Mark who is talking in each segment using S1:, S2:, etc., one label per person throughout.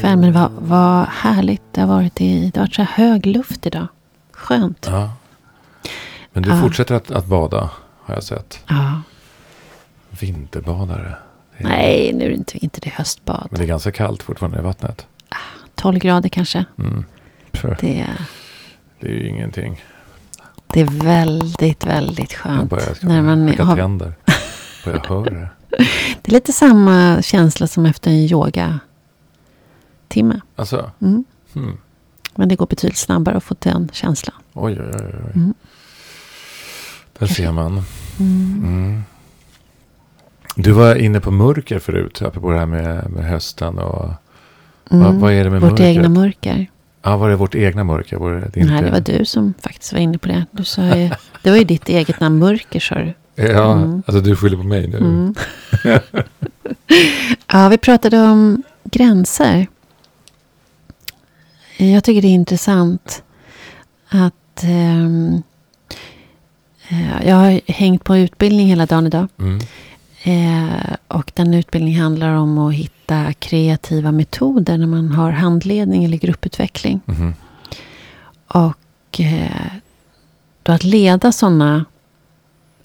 S1: kväll. Men vad, vad härligt det har varit. I, det har varit så här hög luft idag. Skönt.
S2: Ja. Men du
S1: Ja.
S2: fortsätter att, att bada, har jag sett.
S1: Ja.
S2: Vinterbadare. Är-
S1: Nej, nu är det inte vinter. Det höstbad.
S2: Men det är ganska kallt fortfarande i vattnet.
S1: 12 grader kanske.
S2: Mm.
S1: Det,
S2: Det är ju ingenting.
S1: det är väldigt, väldigt
S2: Jag
S1: skönt.
S2: börjar
S1: När man har,
S2: tänder. Och jag hör det.
S1: det är lite samma känsla som efter en yogatimme.
S2: Alltså,
S1: Mm.
S2: hmm.
S1: Men det går betydligt snabbare att få den känslan.
S2: oj, oj, oj. oj.
S1: Mm.
S2: Där ser man. Mm. Du var inne på mörker förut, apropå det här med, med hösten. Och, vad,
S1: Mm.
S2: vad är det med
S1: Vårt
S2: mörkret?
S1: egna mörker.
S2: Ja, var det vårt egna mörker? Var det inte...
S1: Nej, det var du som faktiskt var inne på det. Du sa ju, det var ju ditt eget namn, mörker sa du.
S2: Ja,
S1: Mm.
S2: alltså du skyller på mig nu.
S1: Mm. ja, vi pratade om gränser. Jag tycker det är intressant att eh, jag har hängt på utbildning hela dagen idag.
S2: Mm.
S1: Eh, och den utbildningen handlar om att hitta kreativa metoder när man har handledning eller grupputveckling.
S2: Mhm.
S1: Och eh, då att leda sådana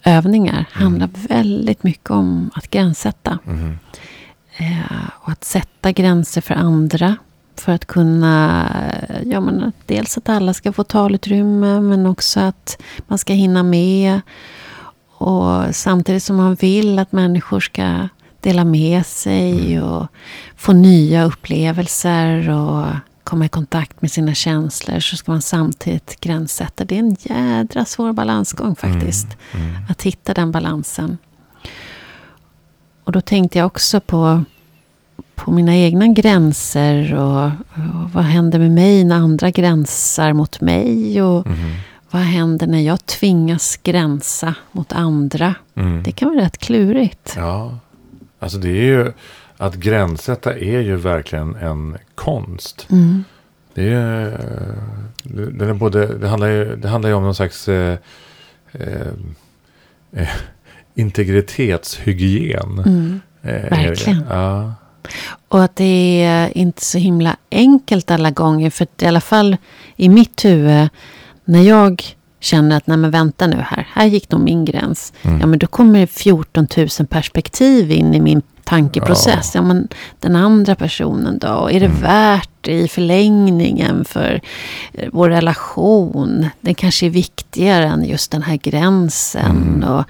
S1: övningar handlar väldigt mycket om att gränssätta.
S2: Mhm.
S1: Eh, och att sätta gränser för andra. För att kunna, ja men dels att alla ska få talutrymme men också att man ska hinna med. Och samtidigt som man vill att människor ska dela med sig och få nya upplevelser och komma i kontakt med sina känslor så ska man samtidigt gränssätta. Det är en jädra svår balansgång faktiskt.
S2: Mm.
S1: Att hitta den balansen. Och då tänkte jag också på, på mina egna gränser och, och vad händer med mig när andra gränsar mot mig och
S2: Mhm.
S1: vad händer när jag tvingas gränsa mot andra.
S2: Mm.
S1: Det kan vara rätt klurigt.
S2: Ja, alltså det är ju att gränssätta är ju verkligen en konst.
S1: Mm.
S2: Det är eh, den är både, det handlar ju, det handlar ju om någon slags eh, eh, integritetshygien.
S1: Mm.
S2: Eh.
S1: Verkligen.
S2: Ja.
S1: Och att det är inte så himla enkelt alla gånger. För i alla fall i mitt huvud, när jag känner att nej men vänta nu här, här gick nog min gräns.
S2: Mm.
S1: Ja men då kommer 14 000 perspektiv in i min tankeprocess. Ja, men den andra personen då? Är det
S2: Mm.
S1: värt det i förlängningen för eh, vår relation? Den kanske är viktigare än just den här gränsen.
S2: Mm.
S1: Och,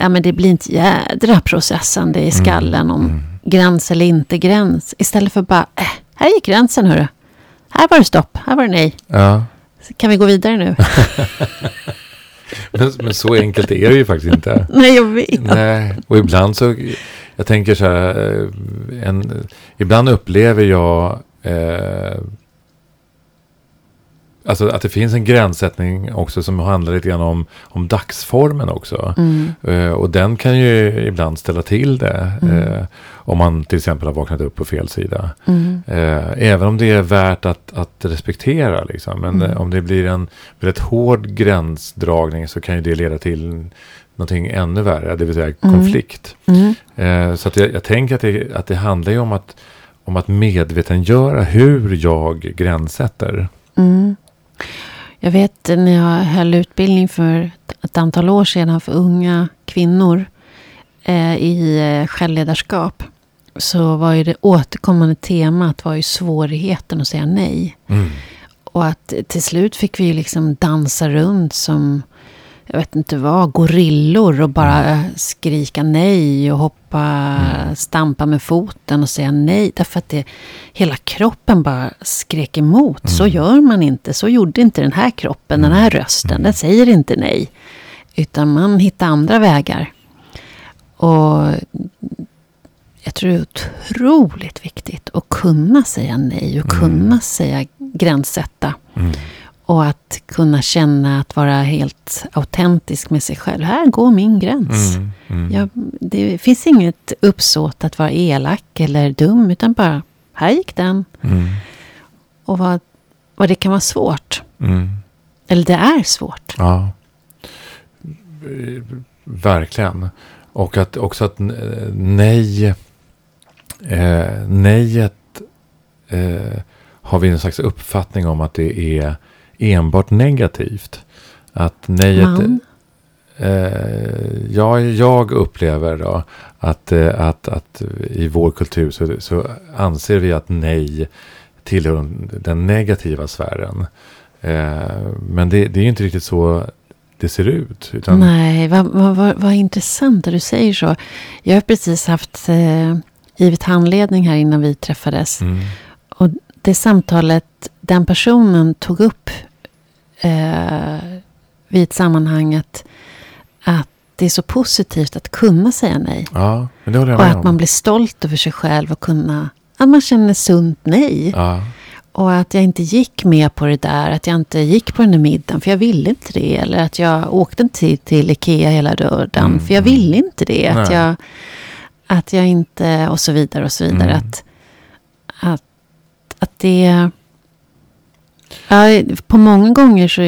S1: ja, men det blir inte jädra processande i skallen om
S2: Mm.
S1: Gräns eller inte gräns. Istället för bara, äh, här gick gränsen hörru. Här var det stopp, här var det nej.
S2: ja.
S1: Kan vi gå vidare nu?
S2: Men, men så enkelt är det ju faktiskt inte.
S1: nej, jag vet.
S2: Nej, och ibland så, jag tänker så här, eh, en, ibland upplever jag eh, Alltså att det finns en gränssättning också som handlar lite grann om, om dagsformen också.
S1: Mm.
S2: Eh, och den kan ju ibland ställa till det. Eh, om man till exempel har vaknat upp på fel sida.
S1: Mm.
S2: Eh, även om det är värt att, att respektera. Liksom. Men
S1: Mm.
S2: om det blir en väldigt hård gränsdragning så kan ju det leda till någonting ännu värre. Det vill säga konflikt.
S1: Mm.
S2: Så att jag, jag tänker att det, att det handlar ju om att, om att medvetengöra hur jag gränssätter.
S1: Mm. Jag vet när jag höll utbildning för ett antal år sedan för unga kvinnor eh, i eh, självledarskap. Så var ju det återkommande temat var ju svårigheten att säga nej.
S2: Mm.
S1: Och att till slut fick vi liksom dansa runt som, jag vet inte vad, gorillor och bara skrika nej och hoppa, stampa med foten och säga nej. Därför att det, hela kroppen bara skrek emot. Så gör man inte, så gjorde inte den här kroppen, den här rösten, den säger inte nej. Utan man hittar andra vägar. Och jag tror det är otroligt viktigt att kunna säga nej och kunna säga gränssätta.
S2: Mm.
S1: Och att kunna känna att vara helt autentisk med sig själv. Här går min gräns.
S2: Mm. Mm.
S1: Jag, det finns inget uppsåt att vara elak eller dum. Utan bara, här gick den.
S2: Mm.
S1: Och vad, vad det kan vara svårt.
S2: Mm.
S1: Eller det är svårt.
S2: Ja. Eh, Verkligen. Och att också att eh, nej. Eh, nejet eh, har vi en slags uppfattning om att det är enbart negativt. Att nejet...
S1: Man?
S2: Eh, ja, jag upplever då att, eh, att, att i vår kultur så, så anser vi att nej tillhör den negativa sfären. Eh, men det, det är ju inte riktigt så det ser ut. Utan...
S1: Nej, vad, vad, vad, vad intressant att du säger så. Jag har precis haft eh, givit handledning här innan vi träffades.
S2: Mm.
S1: Och det samtalet den personen tog upp eh, vid ett sammanhang att, att det är så positivt att kunna säga nej.
S2: Ja, men det håller jag
S1: Och
S2: med
S1: att
S2: om.
S1: man blir stolt över sig själv och kunna, att man känner sunt nej.
S2: Ja,
S1: Och att jag inte gick med på det där, att jag inte gick på den där middagen, för jag ville inte det. Eller att jag åkte inte till, till Ikea hela lördagen,
S2: Mm,
S1: för jag
S2: mm.
S1: ville inte det. Att
S2: Nej.
S1: jag, att jag inte, och så vidare och så vidare.
S2: Mm.
S1: Att, att, att det... Ja, på många gånger så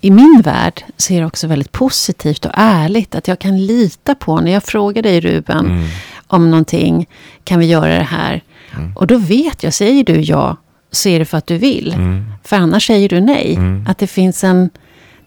S1: i min värld så är det också väldigt positivt och ärligt. Att jag kan lita på när jag frågar dig Ruben
S2: mm,
S1: om någonting. Kan vi göra det här?
S2: Mm.
S1: Och då vet jag, säger du ja, så är det för att du vill.
S2: mm,
S1: För annars säger du nej.
S2: Mm.
S1: Att det finns, en,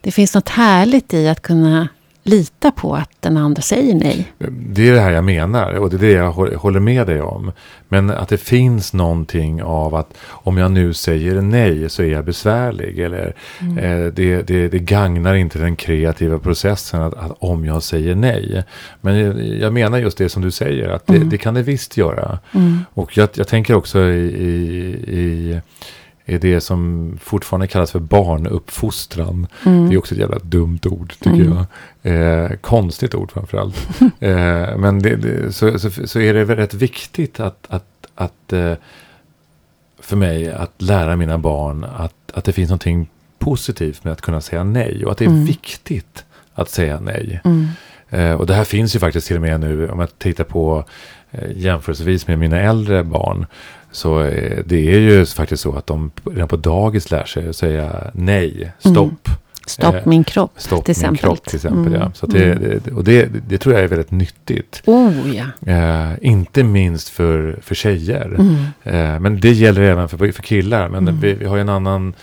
S1: det finns något härligt i att kunna lita på att den andra säger nej.
S2: Det är det här jag menar och det är det jag hå- håller med dig om. Men att det finns någonting av att om jag nu säger nej så är jag besvärlig. Eller
S1: Mm.
S2: eh, det, det, det gagnar inte den kreativa processen att, att om jag säger nej. Men jag, jag menar just det som du säger att det,
S1: Mm.
S2: det kan det visst göra.
S1: Mm.
S2: Och jag, jag tänker också i, i, i, i det som fortfarande kallas för barnuppfostran.
S1: Mm.
S2: Det är också ett jävla dumt ord tycker
S1: Mm.
S2: jag. Eh, konstigt ord framförallt. eh, men det, det, så, så, så är det väl rätt viktigt att, att, att eh, för mig att lära mina barn att, att det finns någonting positivt med att kunna säga nej. Och att det är
S1: Mm.
S2: viktigt att säga nej.
S1: Mm.
S2: Eh, och det här finns ju faktiskt till och med nu om jag tittar på eh, jämförelsevis med mina äldre barn. Så eh, det är ju faktiskt så att de redan på dagis lär sig att säga nej, stopp.
S1: Stopp
S2: Eh,
S1: min kropp.
S2: Stopp
S1: till
S2: min kropp till exempel.
S1: Mm,
S2: Ja. Så det,
S1: mm.
S2: det, och det, det tror jag är väldigt nyttigt.
S1: Oh ja.
S2: Eh, inte minst för, för tjejer.
S1: Mm.
S2: Eh, men det gäller även för, för killar. Men
S1: Mm.
S2: vi, vi har ju en annan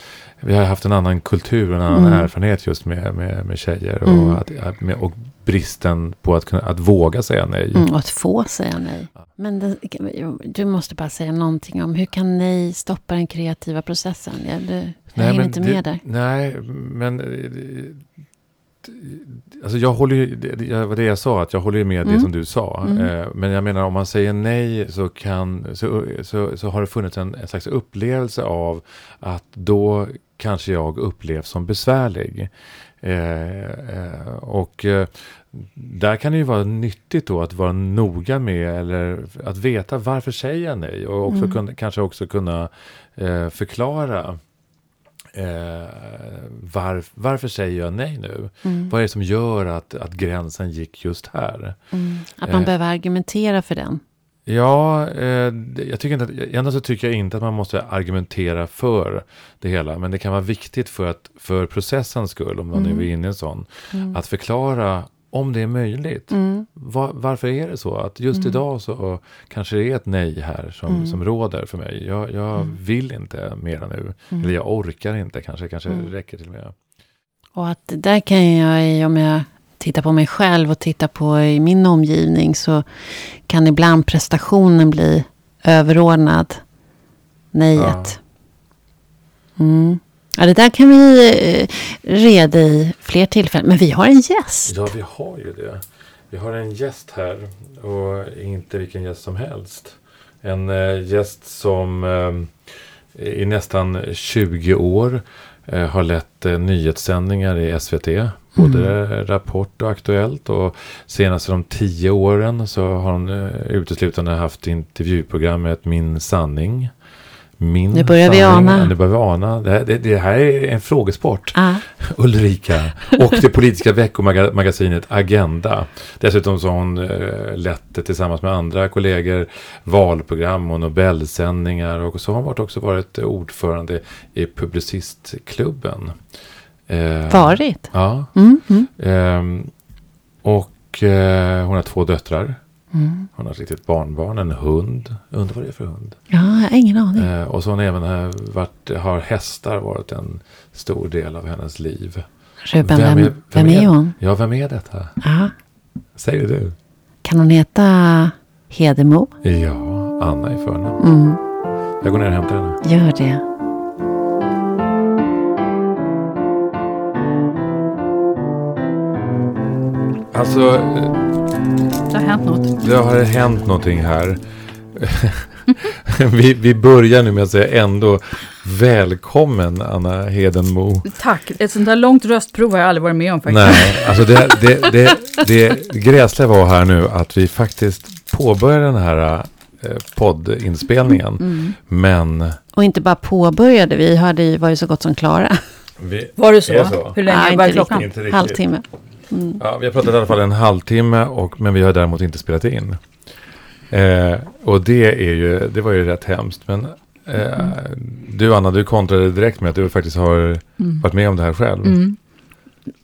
S2: vi har haft en annan kultur och en annan
S1: Mm.
S2: erfarenhet just med, med, med tjejer. Och,
S1: Mm.
S2: att, med, och bristen på att, kunna, att våga säga nej.
S1: Mm, och att få säga nej. Men det, du måste bara säga någonting om hur kan nej stoppa den kreativa processen? Jag, du, jag
S2: Nej,
S1: hänger
S2: men
S1: inte
S2: det-
S1: med där.
S2: Nej, men... eh, Alltså jag håller ju, det det var det jag sa, att jag håller med det
S1: Mm.
S2: som du sa.
S1: Mm.
S2: Eh, Men jag menar om man säger nej så, kan, så, så, så har det funnits en, en slags upplevelse av att då kanske jag upplevs som besvärlig. Eh, eh, och eh, där kan det ju vara nyttigt då att vara noga med eller att veta varför säger jag nej och också
S1: Mm.
S2: kunna, kanske också kunna eh, förklara eh, var, varför säger jag nej nu?
S1: Mm.
S2: Vad är det som gör att, att gränsen gick just här?
S1: Mm. Att man
S2: Eh.
S1: behöver argumentera för den.
S2: Ja, eh, jag tycker inte att, ändå så tycker jag inte att man måste argumentera för det hela. Men det kan vara viktigt för, att, för processens skull, om man
S1: Mm.
S2: nu är inne i en sån,
S1: Mm.
S2: att förklara om det är möjligt.
S1: Mm.
S2: Va- varför är det så? Att just
S1: Mm.
S2: idag så kanske det är ett nej här som,
S1: Mm.
S2: som råder för mig. Jag, jag
S1: Mm.
S2: vill inte mera nu.
S1: Mm.
S2: Eller jag orkar inte kanske. Kanske
S1: Mm.
S2: räcker till och med.
S1: Och att där kan jag, om jag tittar på mig själv och tittar på i min omgivning så kan ibland prestationen bli överordnad nejet. Mm. Ja, det där kan vi eh, reda i fler tillfällen. Men vi har en gäst.
S2: Ja, vi har ju det. Vi har en gäst här och inte vilken gäst som helst. En eh, gäst som eh, i nästan 20 år har lett nyhetssändningar i SVT. Både Rapport och Aktuellt. Och senaste de tio åren så har hon eh, uteslutande haft intervjuprogrammet Min sanning. Min
S1: Nu börjar vi
S2: sanning.
S1: ana.
S2: Ja, Nu börjar vi ana. Det, här- det, det här är en frågesport.
S1: Ah,
S2: Ulrika och det politiska veckomagasinet Agenda. Dessutom så har hon eh, lett tillsammans med andra kollegor valprogram och Nobelsändningar och så har hon varit också varit ordförande i Publicistklubben. Eh,
S1: varit.
S2: Ja.
S1: Mm, mm,
S2: ehm, och eh, hon har två döttrar.
S1: Mm.
S2: Hon har ett litet barnbarn, en hund. Undrar vad det är för hund.
S1: Ja, jag har ingen aning.
S2: Eh, och så har hon även eh, varit, har hästar varit en stor del av hennes liv.
S1: Ruben, vem, vem, är hon?
S2: Ja, vem är detta?
S1: Ja.
S2: Säger du?
S1: Kan hon heta Hedemo?
S2: Ja, Anna i förnamn.
S1: Mm.
S2: Jag går ner och hämtar henne.
S1: Gör det.
S2: Alltså, eh,
S3: Det har hänt något.
S2: det har hänt någonting här. vi, vi börjar nu med att säga ändå välkommen Anna Hedenmo.
S3: Tack. Ett sånt där långt röstprov har jag aldrig varit med om faktiskt.
S2: Nej, alltså det, det, det, det gräsliga var här nu att vi faktiskt påbörjade den här eh, poddinspelningen.
S3: Mm.
S2: Men
S1: Och inte bara påbörjade, vi hade ju varit så gott som klara.
S2: vi,
S3: Var det så?
S2: Så?
S3: Hur länge
S1: Nej,
S3: var klockan?
S2: Inte riktigt.
S1: Halvtimme. Mm.
S2: Ja, vi har pratat i alla fall en halvtimme, och, men vi har däremot inte spelat in. Eh, och det, är ju, det var ju rätt hemskt. Men eh, du Anna, du kontrade direkt med att du faktiskt har
S3: Mm.
S2: varit med om det här själv.
S3: Mm.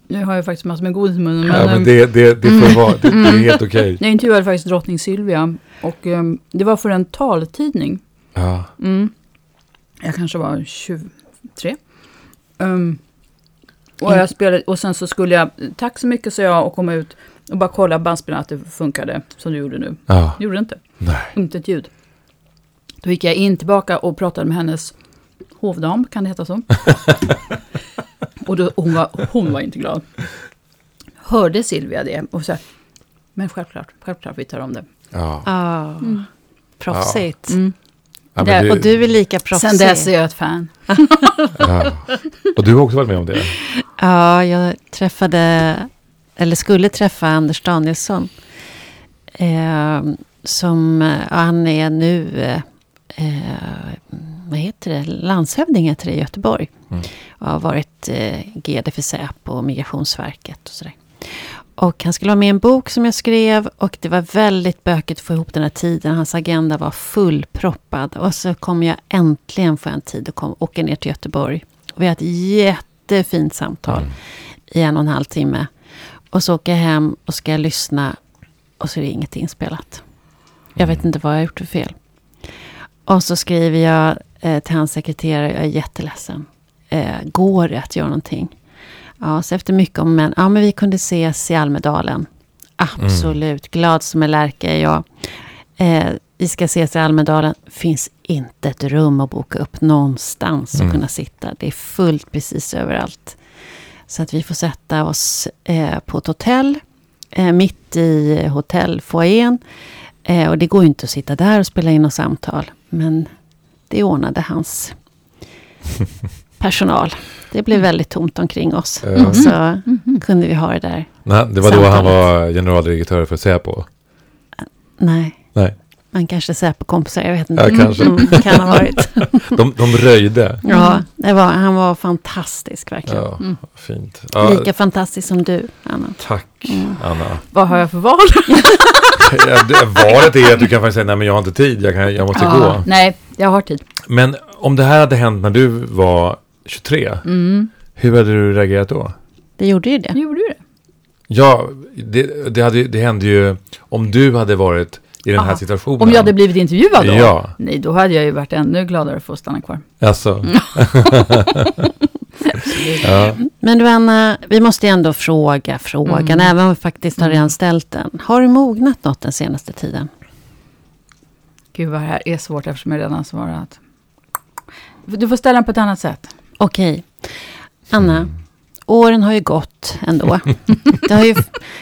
S3: Nu har jag faktiskt massor med godis i munnen. Men,
S2: Ja, men det, det, det får vara, det, det är helt okej.
S3: Jag intervjuade faktiskt drottning Silvia. Och ehm, det var för en taltidning.
S2: Ja.
S3: Mm. Jag kanske var 23. Um, och, jag spelade, och sen så skulle jag, tack så mycket sa jag och komma ut och bara kolla bandspelaren att det funkade som du gjorde nu.
S2: ja,
S3: Det gjorde det inte.
S2: nej.
S3: Inte ett ljud. Då gick jag in tillbaka och pratade med hennes hovdam, kan det heta så? och då, hon, var, hon var inte glad. Hörde Silvia det och sa, men självklart, självklart vi tar om det.
S2: Ja.
S1: Ah,
S3: Mm.
S1: Proffsigt.
S3: Mm.
S2: Ja,
S3: Där-
S2: men
S1: Och du är lika proffsig.
S3: Sen dess är jag ett fan.
S2: ja. Och du har också varit med om det?
S1: Ja, jag träffade, eller skulle träffa Anders Danielsson. Eh, som, han är nu, eh, vad heter det, landshövding heter det i Göteborg.
S2: Mm.
S1: Och har varit eh, GD för Säpo och Migrationsverket och sådär. Och han skulle ha med en bok som jag skrev och det var väldigt bökigt att få ihop den här tiden. Hans agenda var fullproppad. Och så kom jag äntligen få en tid att kom, åka ner till Göteborg. Och vi hade ett jättefint samtal
S2: Mm.
S1: i en och en halv timme. Och så åker jag hem och ska lyssna och så är det inget inspelat. Jag vet
S2: Mm.
S1: inte vad jag har gjort för fel. Och så skriver jag eh, till hans sekreterare, jag är jätteledsen. Eh, går det att göra någonting? Ja, så efter mycket om men, ja men vi kunde ses i Almedalen. Absolut, glad som en lärka är jag. Eh, vi ska ses i Almedalen. Finns inte ett rum att boka upp någonstans att
S2: Mm.
S1: kunna sitta. Det är fullt precis överallt. Så att vi får sätta oss eh, på ett hotell. Eh, mitt i hotellfoajén. Eh, och det går ju inte att sitta där och spela in något samtal. Men det ordnade hans personal. Det blev väldigt tomt omkring oss.
S2: Ja.
S1: Och så kunde vi ha det där.
S2: Nej, det var då han var generaldirektör för Säpo.
S1: Nej,
S2: Nej,
S1: man kanske säger på kompisar, jag vet inte.
S2: Ja, kanske.
S1: Mm, kan ha varit.
S2: de, de röjde.
S1: Ja, det var, han var fantastisk verkligen.
S2: Ja,
S3: Mm.
S2: fint. Ja,
S1: Lika fantastisk som du, Anna.
S2: tack,
S1: Mm.
S2: Anna.
S3: Vad har jag för val?
S2: Ja, det- Valet är att du kan faktiskt säga nej men jag har inte tid, jag, kan, jag måste gå.
S3: Nej, jag har tid.
S2: Men om det här hade hänt när du var 23,
S3: Mm.
S2: hur hade du reagerat då?
S1: Det gjorde ju det.
S3: Gjorde du det.
S2: Ja, det, det, hade, det hände ju om du hade varit i den här
S3: Aha.
S2: situationen.
S3: Om jag hade blivit intervjuad då?
S2: Ja,
S3: Nej, då hade jag ju varit ännu gladare för att stanna kvar.
S2: alltså. ja.
S1: Men du Anna, vi måste ju ändå fråga frågan,
S3: Mm.
S1: även om vi faktiskt har redan ställt den. Har du mognat något den senaste tiden?
S3: Gud vad det här är svårt eftersom jag redan har svarat. Du får ställa den på ett annat sätt.
S1: Okej. Anna, åren har ju gått ändå. Det har ju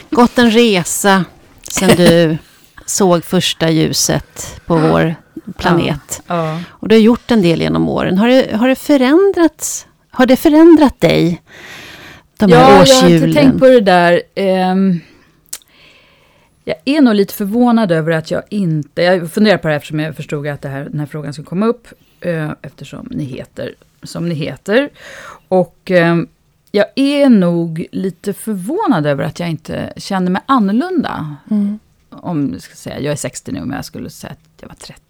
S1: gått en resa sedan du såg första ljuset på vår planet.
S3: Ja.
S1: Och du har gjort en del genom åren. Har det, har det förändrats? Har det förändrat dig? De här
S3: Ja, jag har
S1: årshjulen?
S3: inte tänkt på det där. Ehm, jag är nog lite förvånad över att jag inte... Jag funderar på det här eftersom jag förstod att det här, den här frågan skulle komma upp. eh, eftersom ni heter som ni heter. Och ehm, jag är nog lite förvånad över att jag inte känner mig annorlunda.
S1: Mm.
S3: Om jag ska säga, jag är 60 nu men jag skulle säga att jag var 30.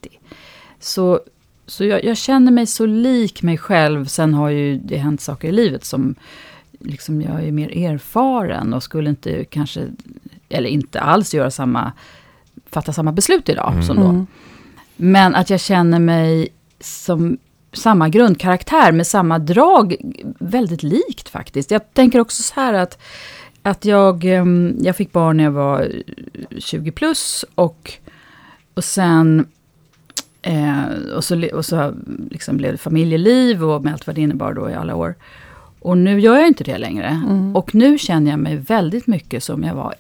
S3: Så, så jag, jag känner mig så lik mig själv. Sen har ju det hänt saker i livet som liksom jag är mer erfaren och skulle inte kanske, eller inte alls göra samma fattar samma beslut idag
S2: Mm.
S3: som då.
S1: Mm.
S3: Men att jag känner mig som samma grundkaraktär med samma drag, väldigt likt faktiskt. Jag tänker också så här att, att jag, em, jag fick barn när jag var 20 plus och, och sen eh, och så, och så liksom blev det familjeliv och med allt vad det innebar då i alla år. Och nu gör jag inte det längre.
S1: Mm.
S3: Och nu känner jag mig väldigt mycket som jag var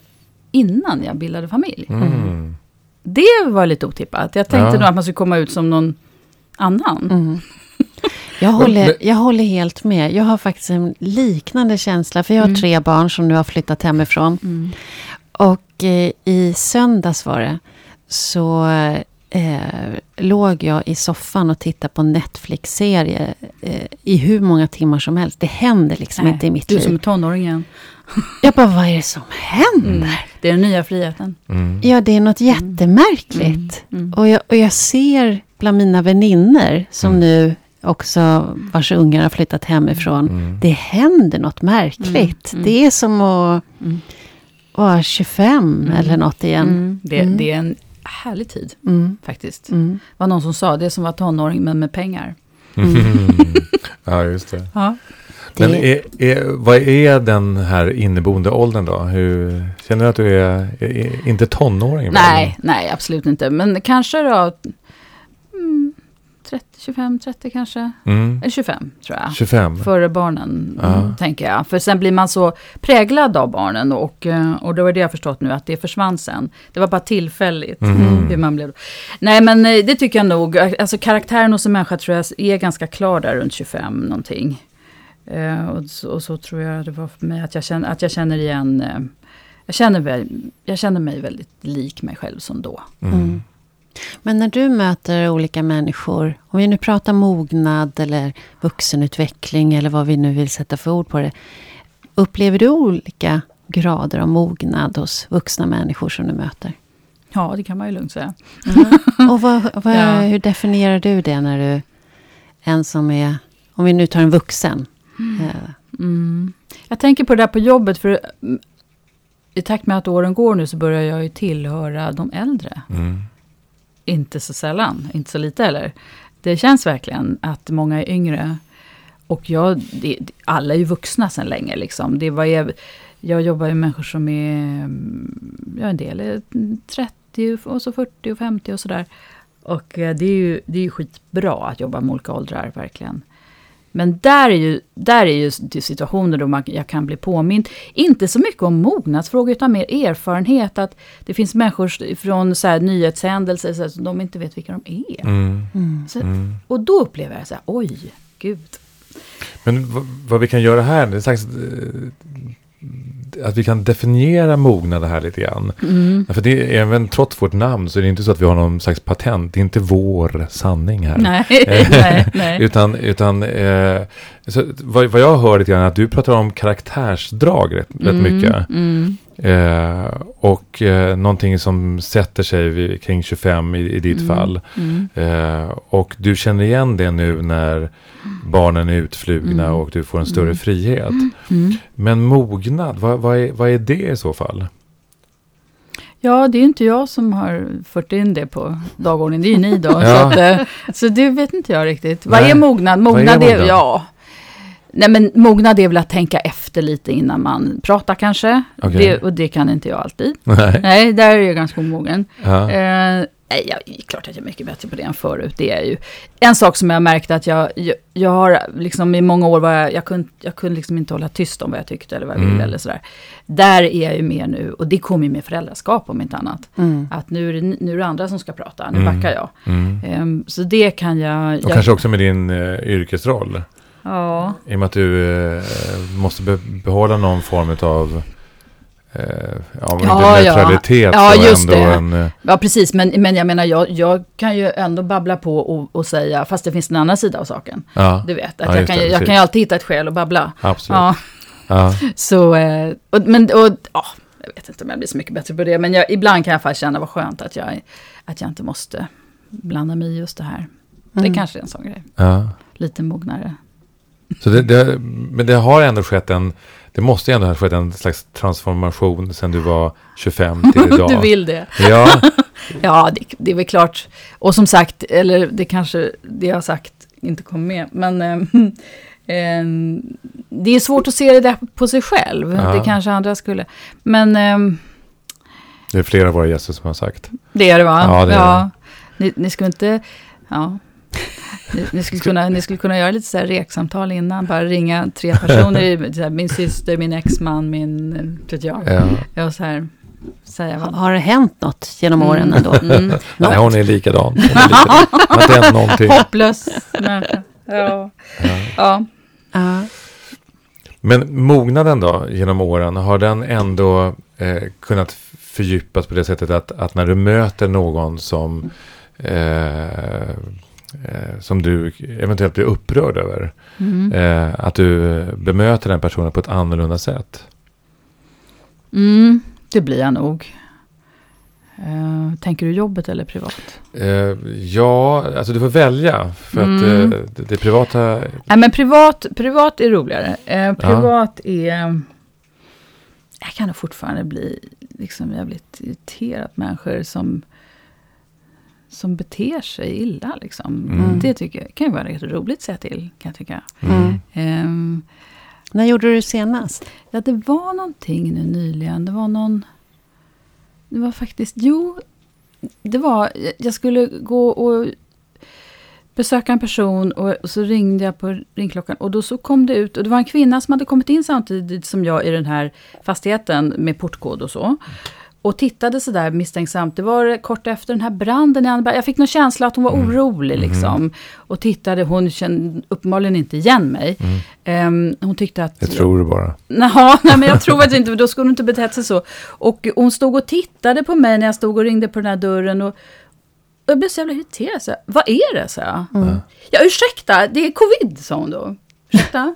S3: innan jag bildade familj.
S2: Mm.
S3: Det var lite otippat. Jag tänkte
S2: Ja.
S3: nog att man skulle komma ut som någon annan.
S1: Mm. Jag, håller, jag håller helt med. Jag har faktiskt en liknande känsla. För jag har
S3: Mm.
S1: tre barn som nu har flyttat hemifrån.
S3: Mm.
S1: Och eh, i söndags var det. Så eh, låg jag i soffan och tittade på Netflix-serie. Eh, I hur många timmar som helst. Det händer liksom
S3: Nej,
S1: inte i mitt
S3: Du
S1: liv.
S3: som är tonåringen.
S1: Jag bara, vad är det som händer?
S3: Mm. Det är den nya friheten.
S2: Mm.
S1: Ja, det är något jättemärkligt.
S3: Mm.
S1: Och, jag, och jag ser bland mina vänner som
S2: Mm.
S1: nu också, vars ungar har flyttat hemifrån.
S2: Mm.
S1: Det händer något märkligt.
S3: Mm.
S1: Det är som att
S3: Mm.
S1: vara 25
S3: Mm.
S1: eller något igen.
S3: Mm. Det,
S1: Mm.
S3: det är en härlig tid
S1: Mm.
S3: faktiskt.
S1: Mm.
S3: Det var någon som sa, det som vara tonåring men med pengar.
S2: Mm. ja, just det.
S3: Ja.
S2: Men är, är, vad är den här inneboende åldern då? Hur, känner du att du är, är, är inte tonåring?
S3: Nej, nej, absolut inte. Men kanske då mm, 30, 25, 30 kanske.
S2: Mm.
S3: Eller 25 tror jag.
S2: 25?
S3: Före barnen,
S2: Ja.
S3: mm, tänker jag. För sen blir man så präglad av barnen och, eh, och då är det jag förstått nu att det försvann sen. Det var bara tillfälligt
S2: Mhm.
S3: hur man blev. Nej men eh, det tycker jag nog. Alltså karaktären hos en människa tror jag är ganska klar där runt 25 någonting. Eh, och, så, och så tror jag det var för mig att jag känner, att jag känner igen eh, jag känner, väl, jag känner mig väldigt lik mig själv som då.
S2: Mm.
S1: Mm. Men när du möter olika människor, om vi nu pratar mognad eller vuxenutveckling eller vad vi nu vill sätta för ord på det. Upplever du olika grader av mognad hos vuxna människor som du möter?
S3: Ja, det kan man ju lugnt säga.
S1: Och vad, vad,
S3: Ja.
S1: hur definierar du det när du, en som är, om vi nu tar en vuxen. eh,
S3: Mm. Jag tänker på det där på jobbet, för mm, i takt med att åren går nu så börjar jag ju tillhöra de äldre.
S2: Mm.
S3: Inte så sällan, inte så lite heller. Det känns verkligen att många är yngre. Och jag, det, alla är ju vuxna sedan länge. Liksom. Det var, jag, jag jobbar ju med människor som är, mm, ja en del är 30 och så 40 och 50 och sådär. Och eh, det är ju, det är ju skitbra att jobba med olika åldrar, verkligen. Men där är ju, där är ju situationer då man, jag kan bli påmind. Inte så mycket om mognadsfrågor utan mer erfarenhet. Att det finns människor från så här, nyhetshändelser så här, som de inte vet vilka de är.
S2: Mm.
S1: mm.
S3: Så,
S2: Mm.
S3: Och då upplever jag så här, oj, gud.
S2: Men vad, vi kan göra här, det är slags, eh, att vi kan definiera mognad här lite grann.
S3: Mm.
S2: Ja, För det är även trots vårt namn så är det inte så att vi har någon slags patent. Det är inte vår sanning här.
S3: Nej, nej, nej.
S2: Utan, utan eh, så, vad, vad jag hör lite grann är att du pratar om karaktärsdrag rätt, rätt mycket.
S3: Mm.
S2: Eh, och eh, någonting som sätter sig vid, kring 25 i, i ditt
S3: Mm.
S2: fall.
S3: Mm.
S2: Eh, och du känner igen det nu när barnen är utflugna
S3: Mm.
S2: och du får en större
S3: Mm.
S2: frihet.
S3: Mm.
S2: Men mognad, vad, vad, är, vad är det i så fall?
S3: Ja, det är inte jag som har fört in det på dagordningen, det är ju ni då.
S2: Ja.
S3: Så, att, eh, så det vet inte jag riktigt. Vad är mognad?
S2: Vad är
S3: Mognad är,
S2: mognad?
S3: ja. Nej men mognad är väl att tänka efter lite innan man pratar kanske.
S2: Okej.
S3: Det, och det kan inte jag alltid.
S2: Nej.
S3: Nej, där är jag ganska omogen.
S2: Ja.
S3: Eh, nej, jag, det är klart att jag är mycket bättre på det än förut. Det är ju en sak som jag har märkt att jag, jag, jag har liksom i många år var jag, jag kunde, jag kunde liksom inte hålla tyst om vad jag tyckte eller vad jag ville
S2: Mm.
S3: eller sådär. Där är jag ju mer nu, och det kommer ju med föräldraskap om inte annat.
S1: Mm.
S3: Att nu är det, nu är det andra som ska prata, nu
S2: Mm.
S3: backar jag.
S2: Mm.
S3: Ehm, så det kan jag...
S2: Och
S3: jag
S2: kanske också med din eh, yrkesroll.
S3: Ja,
S2: I och med att du eh, måste be behålla någon form av eh, ja,
S3: Ja, ja.
S2: neutralitet
S3: Ja,
S2: så
S3: just
S2: ändå
S3: det.
S2: en... eh,
S3: ja precis. Men, men jag menar, jag, jag kan ju ändå babbla på och, och säga, fast det finns en annan sida av saken.
S2: Ja,
S3: Du vet, att
S2: Ja,
S3: jag, kan,
S2: det,
S3: ju- jag kan ju alltid hitta ett skäl att babbla.
S2: absolut.
S3: Ja,
S2: Ja.
S3: så, eh, och, men, och, ja, jag vet inte om jag blir så mycket bättre på det, men jag, ibland kan jag faktiskt känna vad skönt att jag, att jag inte måste blanda mig i just det här. Det
S1: Mm.
S3: kanske är en sån grej,
S2: Ja.
S3: lite mognare.
S2: Så det, det, men det har ändå skett en... Det måste ändå ha skett en slags transformation sen du var 25 till idag.
S3: du vill det.
S2: Ja,
S3: Ja, det, det är väl klart. Och som sagt, eller det kanske det jag har sagt inte kom med. Men eh, det är svårt att se det där på sig själv.
S2: Ja.
S3: Det kanske andra skulle. Men eh,
S2: Det är flera av våra gäster som har sagt.
S3: det är det va?
S2: Ja, det är det.
S3: Ni, ni skulle inte... Ja. Ni, ni, skulle kunna, ni skulle kunna göra lite så här reksamtal innan. Bara ringa tre personer. så här, min syster, min exman, min... Vet jag.
S2: Ja.
S3: Och så här säga
S1: Har,
S3: vad...
S1: har det hänt något genom åren ändå?
S3: Mm.
S2: Nej, hon är likadan. Hon är likadan. Det har inte hänt någonting.
S3: Hopplös människa. Ja.
S2: Ja.
S3: ja.
S1: Ja.
S2: Men mognaden då, genom åren, har den ändå eh, kunnat fördjupas på det sättet att, att när du möter någon som, eh, eh, som du eventuellt blir upprörd över,
S3: Mm.
S2: eh, att du bemöter den personen på ett annorlunda sätt?
S3: Mm, det blir jag nog. Eh, tänker du jobbet eller privat?
S2: Eh, ja, alltså du får välja. För att
S3: Mm.
S2: eh, det, det privata...
S3: Nej, men privat, privat är roligare. Privat är... Jag kan nog fortfarande bli liksom jävligt irriterad människor som, som beter sig illa. Liksom.
S2: Mm.
S3: Det tycker jag kan ju vara rätt roligt att säga till, kan jag tycka.
S2: Mm.
S3: Ehm,
S1: När gjorde du det senast?
S3: Ja, det var någonting nu nyligen. Det var någon... Det var faktiskt... Jo, det var... Jag skulle gå och besöka en person och, och så ringde jag på ringklockan. Och då så kom det ut... Och det var en kvinna som hade kommit in samtidigt som jag i den här fastigheten med portkod och så. Och tittade sådär misstänksamt. Det var kort efter den här branden i Anneberg. Jag fick någon känsla att hon var orolig liksom. Och tittade, hon kände uppenbarligen inte igen mig. Ehm, hon tyckte att...
S2: Det tror du bara.
S3: Jaha, nej men jag tror faktiskt inte, då skulle hon inte betett sig så. Och hon stod och tittade på mig när jag stod och ringde på den här dörren. Och, och jag blev så jävla irriterad. Så här, Vad är det? Så jag. Ja, ursäkta, det är covid, sa hon då. Ursäkta?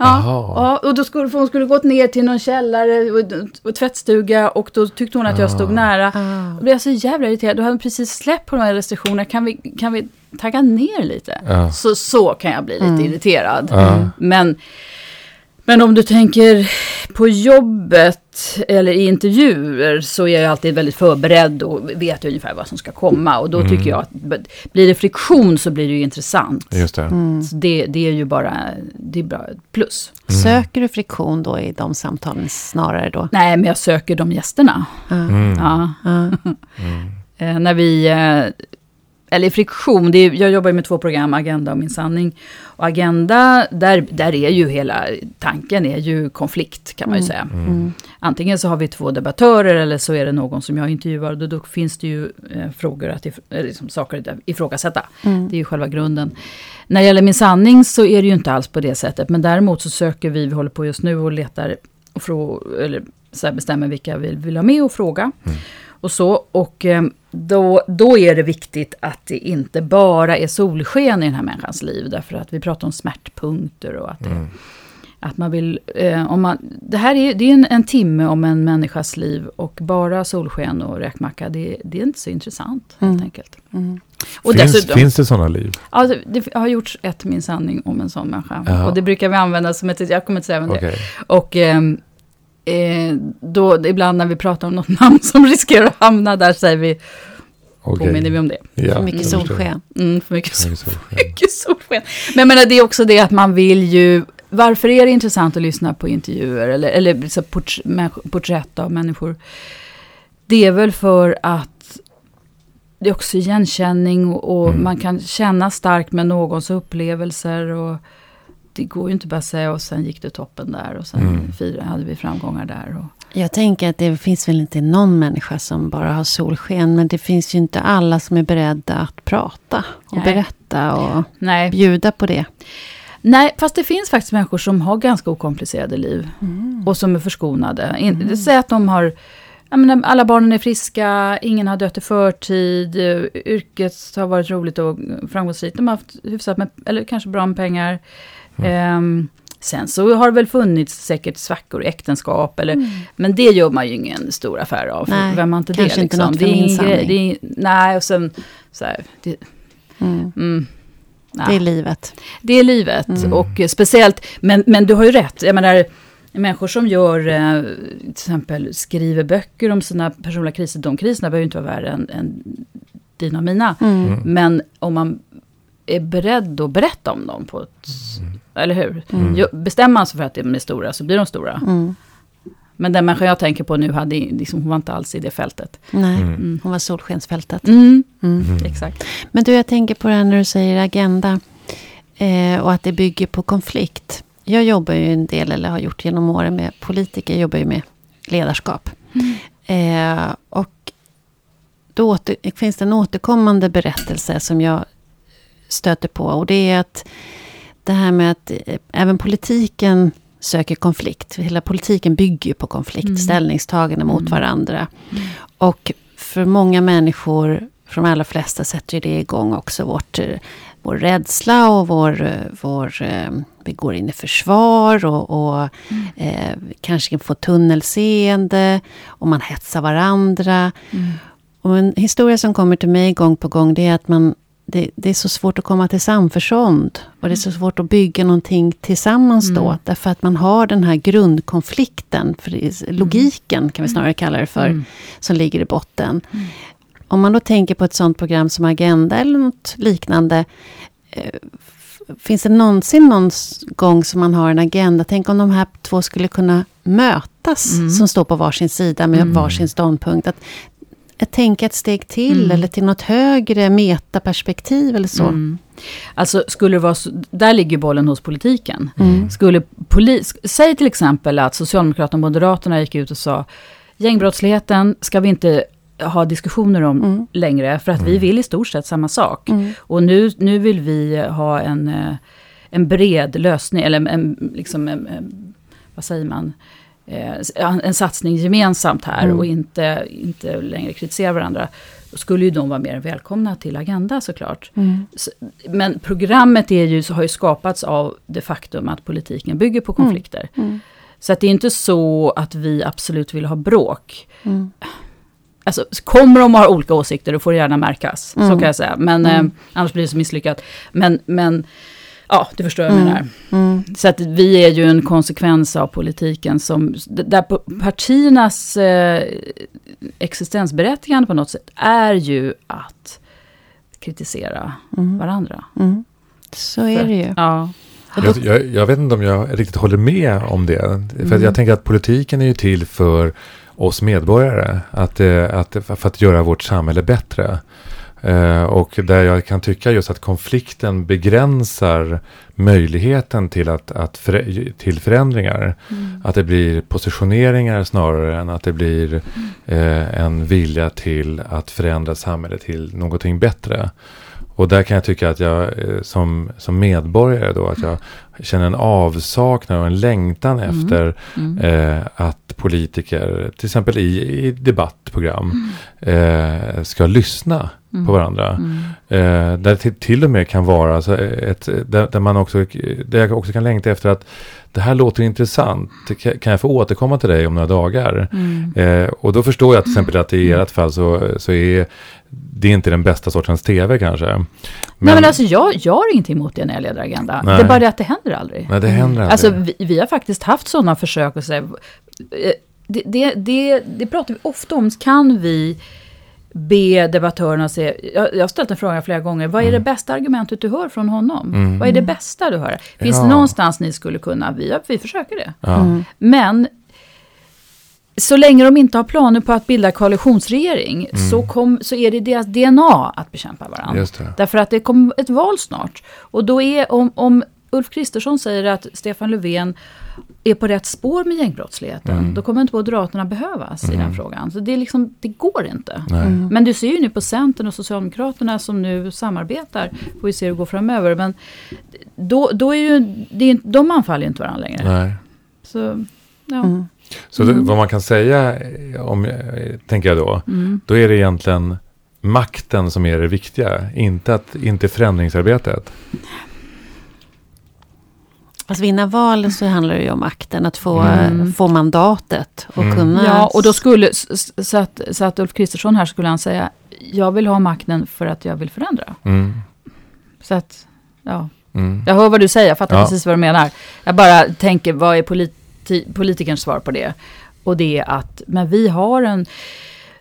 S3: Ja, ja, och då skulle hon skulle gått ner till någon källare och, och tvättstuga och då tyckte hon att jag stod nära.
S1: Ah.
S3: Då blev jag så jävla irriterad. Då hade hon precis släppt på de här restriktionerna. Kan vi, kan vi tagga ner lite?
S2: Ja.
S3: Så, så kan jag bli lite
S1: Mm.
S3: irriterad.
S2: Ja.
S3: Men, men om du tänker på jobbet eller i intervjuer så är jag alltid väldigt förberedd och vet ungefär vad som ska komma. Och då
S2: Mm.
S3: tycker jag att blir det friktion så blir det ju intressant.
S2: Just det.
S1: Mm.
S3: Så det, det är ju bara det är bra ett plus.
S1: Söker du friktion då i de samtalen snarare då?
S3: Nej, men jag söker de gästerna.
S2: Mm.
S3: Ja.
S1: Ja.
S3: Eh, när vi... Eller friktion, är, jag jobbar ju med två program, Agenda och Min sanning. Och Agenda, där, där är ju hela tanken är ju konflikt kan man ju säga.
S1: Mm.
S3: Antingen så har vi två debattörer eller så är det någon som jag intervjuar. Då, då finns det ju eh, frågor att if, liksom saker att ifrågasätta.
S1: Mm.
S3: Det är ju själva grunden. När det gäller Min sanning så är det ju inte alls på det sättet. Men däremot så söker vi, vi håller på just nu och letar och frå, eller så bestämmer vilka vi vill ha med och fråga. Och så. Och eh, då, då är det viktigt att det inte bara är solsken i den här människans liv. Därför att vi pratar om smärtpunkter och att, det, att man vill... Eh, om man, det här är, det är en, en timme om en människas liv och bara solsken och räkmacka, det, det är inte så intressant helt
S1: Mm.
S3: enkelt.
S1: Mm.
S3: Och
S2: finns,
S3: dessutom,
S2: finns det sådana liv?
S3: ja, det, det har gjorts ett Min sanning om en sån människa.
S2: Jaha.
S3: Och det brukar vi använda som ett... Jag kommer inte säga vem det är.
S2: Okej.
S3: Och ehm, eh, då, ibland när vi pratar om något namn som riskerar att hamna där säger vi,
S2: Okej.
S3: påminner vi om det.
S2: Ja,
S1: För mycket solsken.
S3: Mm, för mycket,
S2: För
S3: sol,
S2: mycket solsken.
S3: mycket solsken. Men menar, det är också det att man vill ju... Varför är det intressant att lyssna på intervjuer eller, eller så port, porträtt av människor? Det är väl för att det är också igenkänning och, och
S2: Mm.
S3: man kan känna starkt med någons upplevelser. Och det går ju inte bara att säga och sen gick det toppen där och sen
S2: Mm.
S3: fira, hade vi framgångar där. Och,
S1: Jag tänker att det finns väl inte någon människa som bara har solsken. Men det finns ju inte alla som är beredda att prata och
S3: Nej.
S1: berätta och
S3: nej.
S1: bjuda på det.
S3: nej, fast det finns faktiskt människor som har ganska okomplicerade liv. Och som är förskonade. In, Säg att de har, menar, alla barnen är friska, ingen har dött i förtid, eh, yrket har varit roligt och framgångsrikt. De har haft hyfsat med, eller kanske bra med pengar. Ehm, sen så har det väl funnits säkert svackor i äktenskap. Eller, Men det gör man ju ingen stor affär av.
S1: Nej,
S3: vem har inte det?
S1: inte
S3: Liksom.
S1: något
S3: det är ingen grej, Nej, och sen så här, det,
S1: Mm.
S3: mm,
S1: Det är livet.
S3: det är livet.
S2: Mm.
S3: Och speciellt, men, men du har ju rätt. Jag menar, människor som gör, eh, till exempel skriver böcker om sina personliga kriser, de kriserna behöver ju inte vara värre än, än dina och mina.
S1: Mm.
S3: Men om man är beredd att berätta om dem på ett... Eller hur?
S2: Mm.
S3: Bestämmer man sig för att de är stora så blir de stora.
S1: Mm.
S3: Men den människan jag tänker på nu, hade, liksom, hon var inte alls i det fältet.
S1: Nej,
S2: Mm.
S1: hon var solskensfältet.
S3: Mm.
S1: Mm.
S2: Mm.
S3: Exakt.
S1: Men du, jag tänker på det här när du säger agenda. Eh, och att det bygger på konflikt. Jag jobbar ju en del, eller har gjort genom åren med politiker. Jag jobbar ju med ledarskap. Eh, och då åter, finns det en återkommande berättelse som jag stöter på. Och det är att det här med att eh, även politiken söker konflikt. Hela politiken bygger ju på konflikt.
S3: Mm.
S1: Ställningstagande mot
S3: Mm.
S1: varandra. Och för många människor, för de allra flesta, sätter det igång också vårt, eh, vår rädsla och vår... eh, vår vi går in i försvar och, och eh, kanske får tunnelseende. Och man hetsar varandra.
S3: Mm.
S1: Och en historia som kommer till mig gång på gång, det är att man det, det är så svårt att komma till samförstånd. Och det är så svårt att bygga någonting tillsammans då.
S3: Mm.
S1: Därför att man har den här grundkonflikten, för är logiken kan vi snarare kalla det för,
S3: Mm.
S1: som ligger i botten. Om man då tänker på ett sånt program som Agenda eller något liknande. eh, Finns det någonsin någon gång som man har en agenda? Tänk om de här två skulle kunna mötas,
S3: Mm.
S1: som står på varsin sida med
S3: Mm.
S1: varsin ståndpunkt. Att, att tänka ett steg till,
S3: Mm.
S1: eller till något högre metaperspektiv eller så.
S3: Mm. Alltså, skulle det vara så, där ligger bollen hos politiken.
S1: Mm.
S3: Skulle polis, säg till exempel att Socialdemokraterna och Moderaterna gick ut och sa gängbrottsligheten ska vi inte ha diskussioner om
S1: Mm.
S3: längre, för att vi vill i stort sett samma sak.
S1: Mm.
S3: Och nu, nu vill vi ha en, eh, en bred lösning, eller en, liksom en, en, vad säger man, en en satsning gemensamt här
S1: Mm.
S3: och inte, inte längre kritisera varandra. Då skulle ju de vara mer välkomna till Agenda såklart.
S1: Mm.
S3: Så- Men programmet är ju, så har ju skapats av det faktum att politiken bygger på konflikter.
S1: Mm.
S3: Så att det är inte så att vi absolut vill ha bråk.
S1: Mm.
S3: Alltså, kommer de att ha olika åsikter, då får det gärna märkas. Så
S1: Mm.
S3: kan jag säga. Men
S1: Mm.
S3: eh, annars blir det så misslyckat. Men, men ja, du förstår vad jag
S1: Mm.
S3: menar.
S1: Mm.
S3: Så att vi är ju en konsekvens av politiken som, där partiernas eh, existensberättigande på något sätt är ju att kritisera
S1: Mm.
S3: varandra.
S1: Mm. Så är det ju.
S3: Ja.
S2: Jag, jag, jag vet inte om jag riktigt håller med om det. För att
S3: Mm.
S2: jag tänker att politiken är ju till för oss medborgare. Att, eh, att, för att göra vårt samhälle bättre. Eh, och där jag kan tycka just att konflikten begränsar möjligheten till, att, att förä- till förändringar. Att det blir positioneringar snarare än att det blir eh, en vilja till att förändra samhället till någonting bättre. Och där kan jag tycka att jag eh, som, som medborgare då, att jag känner en avsaknad och en längtan
S3: Mm.
S2: efter
S3: Mm.
S2: eh, att politiker, till exempel i, i debattprogram, eh, ska lyssna
S3: Mm.
S2: på varandra.
S3: Mm.
S2: Eh, där det till, till och med kan vara alltså ett, där, där man också, där jag också kan längta efter att det här låter intressant, Ka- kan jag få återkomma till dig om några dagar?
S3: Mm.
S2: Eh, och då förstår jag till exempel att i ert fall så, så är det inte den bästa sortens tv kanske. Men,
S3: Nej men alltså jag, jag har ingenting emot det när jag leder Agenda.
S2: Nej.
S3: Det är bara det att det händer aldrig.
S2: nej, det händer aldrig.
S3: Alltså vi, vi har faktiskt haft sådana försök att säga, eh, det, det, det, det pratar vi ofta om, kan vi be debattörerna se, jag, jag har ställt en fråga flera gånger, vad är det bästa argumentet du hör från honom?
S2: Mm.
S3: Vad är det bästa du hör? Finns
S2: Ja.
S3: det någonstans ni skulle kunna, vi, vi försöker det.
S2: ja.
S1: Mm.
S3: Men så länge de inte har planer på att bilda koalitionsregering så, kom, så är det deras DNA att bekämpa varandra.
S2: Mm. Just det.
S3: Därför att det kommer ett val snart. Och då är, om, om Ulf Kristersson säger att Stefan Löfven är på rätt spår med gängbrottsligheten,
S2: Mm.
S3: då kommer inte Moderaterna behövas i den frågan. Så det, är liksom, det går inte.
S1: Mm.
S3: Men du ser ju nu på Centern och Socialdemokraterna som nu samarbetar, får vi se hur det går framöver. Men då, då är ju, det är, de anfaller ju inte varandra längre.
S2: Nej.
S3: Så, ja.
S1: Mm.
S2: Så det, vad man kan säga, eh, om, eh, tänker jag då,
S3: Mm.
S2: då är det egentligen makten som är det viktiga, inte, att, inte förändringsarbetet.
S1: Att vinna val så handlar det ju om makten, att få,
S3: Mm.
S1: få mandatet och
S2: Mm.
S1: kunna...
S3: Ja, och då skulle, så att, så att Ulf Kristersson här skulle han säga, jag vill ha makten för att jag vill förändra.
S2: Mm.
S3: Så att, ja,
S2: Mm.
S3: jag hör vad du säger, jag fattar
S2: Ja.
S3: precis vad du menar. Jag bara tänker, vad är polit, politi politikerns svar på det. Och det är att, men vi har en,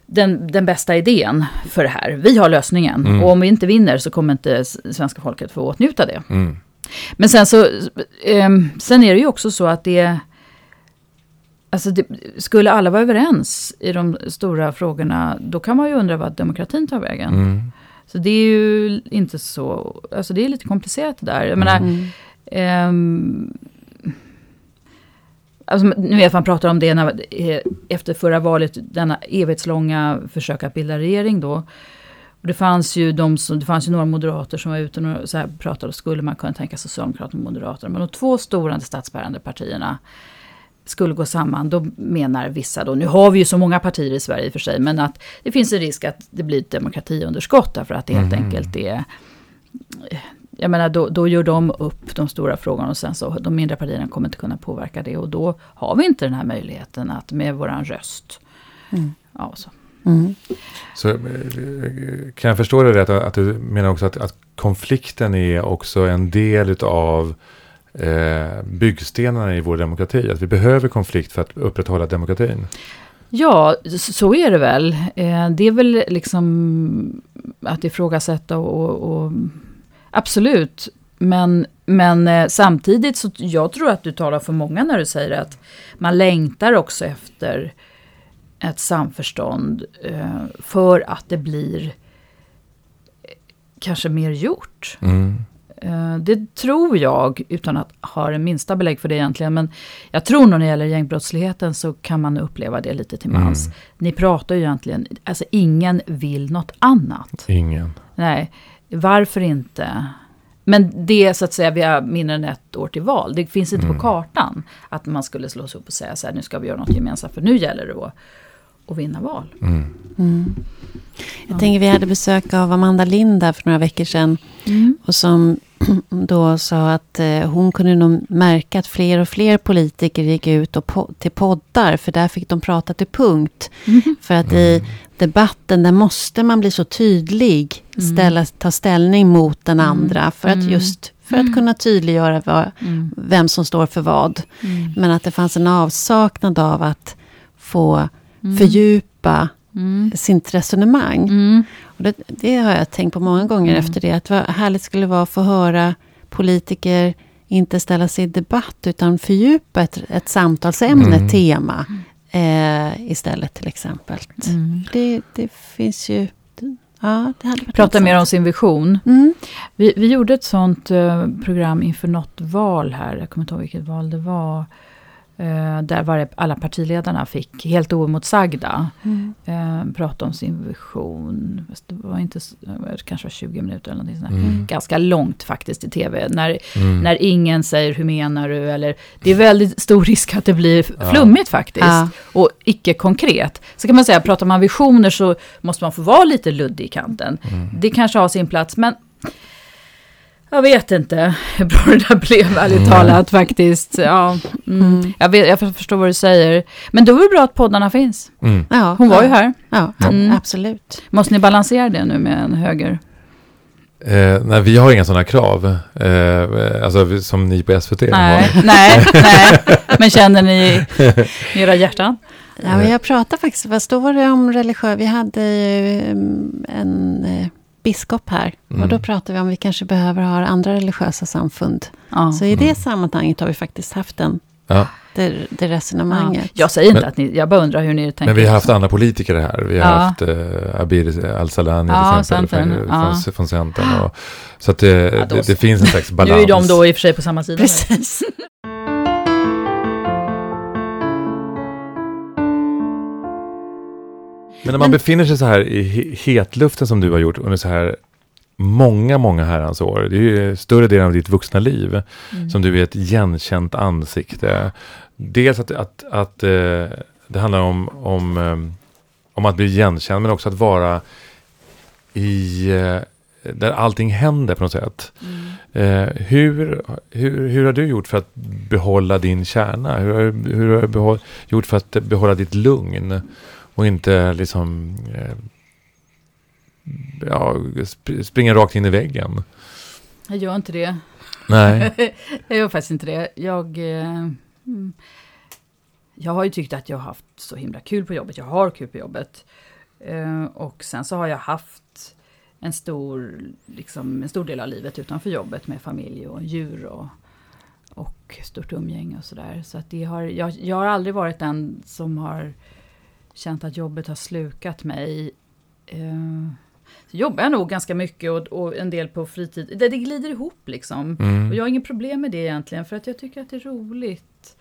S3: den, den bästa idén för det här. Vi har lösningen.
S2: Mm.
S3: Och om vi inte vinner så kommer inte svenska folket få åtnjuta det.
S2: Mm.
S3: Men sen så, ehm, sen är det ju också så att det, alltså det, skulle alla vara överens i de stora frågorna, då kan man ju undra vad demokratin tar vägen.
S2: Mm.
S3: Så det är ju inte så, alltså det är lite komplicerat det där. Jag menar,
S1: Mm.
S3: Alltså, nu vet man pratar om det när, eh, efter förra valet, denna evighetslånga försök att bilda regering då. Och det fanns ju de som, det fanns ju några moderater som var ute och så här pratade, skulle man kunna tänka Socialdemokraterna och Moderaterna. Men de två stora statsbärande partierna skulle gå samman, då menar vissa då, nu har vi ju så många partier i Sverige i och för sig, men att det finns en risk att det blir ett demokratiunderskott därför att det helt
S2: Mhm.
S3: enkelt är jag menar, då, då gör de upp de stora frågorna och sen så de mindre partierna kommer inte kunna påverka det. Och då har vi inte den här möjligheten att med våran röst.
S1: Mm.
S3: Ja, så.
S1: Mm.
S2: Så eh, kan jag förstå det rätt att du menar också att, att konflikten är också en del utav eh, byggstenarna i vår demokrati? Att vi behöver konflikt för att upprätthålla demokratin?
S3: Ja, så är det väl. Eh, Det är väl liksom att ifrågasätta och, och, och absolut. Men, men eh, samtidigt så jag tror att du talar för många när du säger att man längtar också efter ett samförstånd eh, för att det blir eh, kanske mer gjort.
S2: Mm.
S3: Det tror jag, utan att ha det minsta belägg för det egentligen. Men jag tror nog när det gäller gängbrottsligheten så kan man uppleva det lite till mans.
S2: Mm.
S3: Ni pratar ju egentligen, alltså ingen vill något annat.
S2: Ingen.
S3: Nej, varför inte? Men det är så att säga, vi har mindre än ett år till val. Det finns inte
S2: Mm.
S3: på kartan att man skulle slå sig upp och säga så här, nu ska vi göra något gemensamt. För nu gäller det att, att vinna val.
S2: Mm.
S1: Mm. Jag tänker vi hade besök av Amanda Lind där för några veckor sedan. Och som då sa att eh, hon kunde nog märka att fler och fler politiker gick ut och po- till poddar. För där fick de prata till punkt. För att i debatten där måste man bli så tydlig.
S3: Mm.
S1: Ställa, ta ställning mot den
S3: Mm.
S1: andra. För att
S3: Mm.
S1: just för att kunna tydliggöra vad,
S3: Mm.
S1: vem som står för vad.
S3: Mm.
S1: Men att det fanns en avsaknad av att få
S3: Mm.
S1: fördjupa
S3: Mm.
S1: sitt resonemang.
S3: Mm.
S1: Det, det har jag tänkt på många gånger
S3: Mm.
S1: efter det. Att vad härligt skulle vara att få höra politiker inte ställa sig i debatt utan fördjupa ett, ett samtalsämne,
S2: Mm.
S1: tema eh, istället till exempel.
S3: Mm.
S1: Det, det finns ju... Ja,
S3: Prata mer om sin vision.
S1: Mm.
S3: Vi, vi gjorde ett sånt eh, program inför något val här. Jag kommer inte ihåg vilket val det var. Eh, där var det, alla partiledarna fick helt oemotsagda
S1: Mm.
S3: eh, prata om sin vision. Det var inte, kanske var 20 minuter eller någonting sånt.
S2: Mm.
S3: Ganska långt faktiskt i tv. När,
S2: Mm.
S3: när ingen säger hur menar du? Eller, det är väldigt stor risk att det blir
S2: Ja.
S3: flummigt faktiskt.
S1: Ja.
S3: Och icke konkret. Så kan man säga, pratar man visioner så måste man få vara lite luddig i kanten.
S2: Mm.
S3: Det kanske har sin plats, men jag vet inte hur bra det där blev, ärligt
S2: Mm.
S3: talat faktiskt. Ja, mm.
S1: Mm.
S3: jag, vet, jag förstår vad du säger. Men då är det bra att poddarna finns.
S2: Mm.
S1: Ja,
S3: Hon var
S1: ja,
S3: ju här.
S1: Ja,
S3: Mm.
S1: absolut.
S3: Måste ni balansera det nu med en höger?
S2: Eh, nej, vi har inga sådana krav. Eh, alltså som ni på SVT
S3: Nej,
S2: har.
S3: nej, nej. Men känner ni i era hjärtan?
S1: Ja, men jag pratade faktiskt, vad står det om religiös... Vi hade ju mm, en eh, biskop här.
S2: Mm.
S1: Och då pratade vi om vi kanske behöver ha andra religiösa samfund.
S3: Ja.
S1: Så i det
S2: Mm.
S1: sammanhanget har vi faktiskt haft den,
S2: Ja.
S1: det, det
S3: Ja.
S1: resonemanget.
S3: Jag säger inte
S2: Men-
S3: att ni, jag bara undrar hur ni tänker.
S2: Men vi har haft andra politiker här. Vi har
S3: Ja.
S2: haft eh, Abir Al-Salani
S3: Ja,
S2: till exempel
S3: Centern,
S2: från,
S3: ja.
S2: från, Centern. Och, så att det,
S3: då
S2: det,
S3: så.
S2: det finns en slags
S3: Nu
S2: balans.
S3: är de då i och för sig på samma sida.
S1: Precis.
S2: Men när man befinner sig så här i he- hetluften som du har gjort under så här många, många herrans år. Det är ju större delen av ditt vuxna liv
S3: Mm.
S2: som du är ett igenkänt ansikte. Dels att, att, att eh, det handlar om, om, eh, om att bli igenkänd men också att vara i eh, där allting händer på något sätt.
S3: Mm.
S2: Eh, hur, hur, hur har du gjort för att behålla din kärna? Hur har, du- hur har du behåll, gjort för att behålla ditt lugn? Och inte liksom eh, ja, sp- springa rakt in i väggen.
S3: Jag gör inte det.
S2: Nej.
S3: jag gör faktiskt inte det. Jag... Eh, mm. jag har ju tyckt att jag har haft så himla kul på jobbet. Jag har kul på jobbet. Eh, och sen så har jag haft en stor, liksom, en stor del av livet utanför jobbet med familj och djur och, och stort umgänge och sådär. Så att det har, jag, jag har aldrig varit den som har känt att jobbet har slukat mig. Eh, så jobbar jag nog ganska mycket och, och en del på fritid. Det, det glider ihop liksom.
S2: Mm.
S3: Och jag har inget problem med det egentligen för att jag tycker att det är roligt.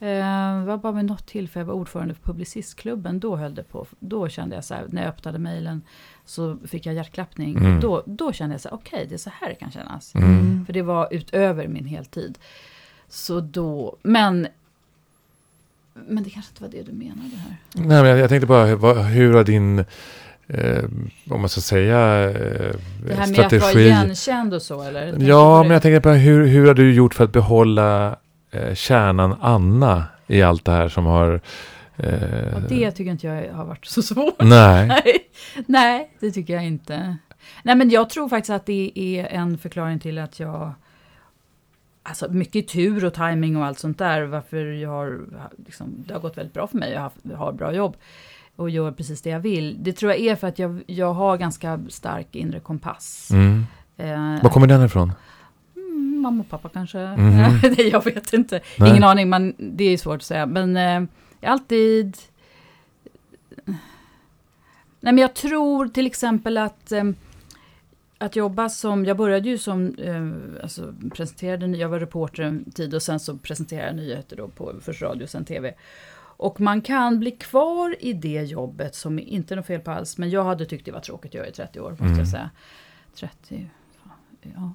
S3: Eh, det var bara vid något tillfälle jag var ordförande för Publicistklubben. Då höll det på. Då kände jag så här, när jag öppnade mejlen så fick jag hjärtklappning.
S2: Mm.
S3: Då, då kände jag så här, okej det är så här det kan kännas.
S2: Mm.
S3: För det var utöver min heltid. Så då, men... Men det kanske inte var det du menade här.
S2: Nej, men jag, jag tänkte bara, vad, hur har din, eh, om man ska säga, eh,
S3: Det här med
S2: strategi...
S3: att vara igenkänd och så eller?
S2: Ja, men jag tänkte på hur, hur har du gjort för att behålla eh, kärnan Anna i allt det här som har... Eh,
S3: det tycker inte jag har varit så svårt.
S2: Nej.
S3: Nej, nej, det tycker jag inte. Nej, men jag tror faktiskt att det är en förklaring till att jag... Alltså mycket tur och timing och allt sånt där. Varför jag har... Liksom, det har gått väldigt bra för mig. Jag har, har bra jobb. Och gör precis det jag vill. Det tror jag är för att jag, jag har ganska stark inre kompass.
S2: Mm.
S3: Eh,
S2: Var kommer den ifrån?
S3: mm, mamma och pappa kanske.
S2: Mhm.
S3: Nej, jag vet inte.
S2: Nej.
S3: Ingen aning, men det är svårt att säga. Men eh, jag alltid... Nej, men jag tror till exempel att... Eh, att jobba som, jag började ju som, eh, alltså presenterade, jag var reporter en tid och sen så presenterade jag nyheter då på först radio och sen tv. Och man kan bli kvar i det jobbet som inte är något fel på alls, men jag hade tyckt det var tråkigt att göra i 30 år, måste
S2: Mm.
S3: jag säga. 30, ja.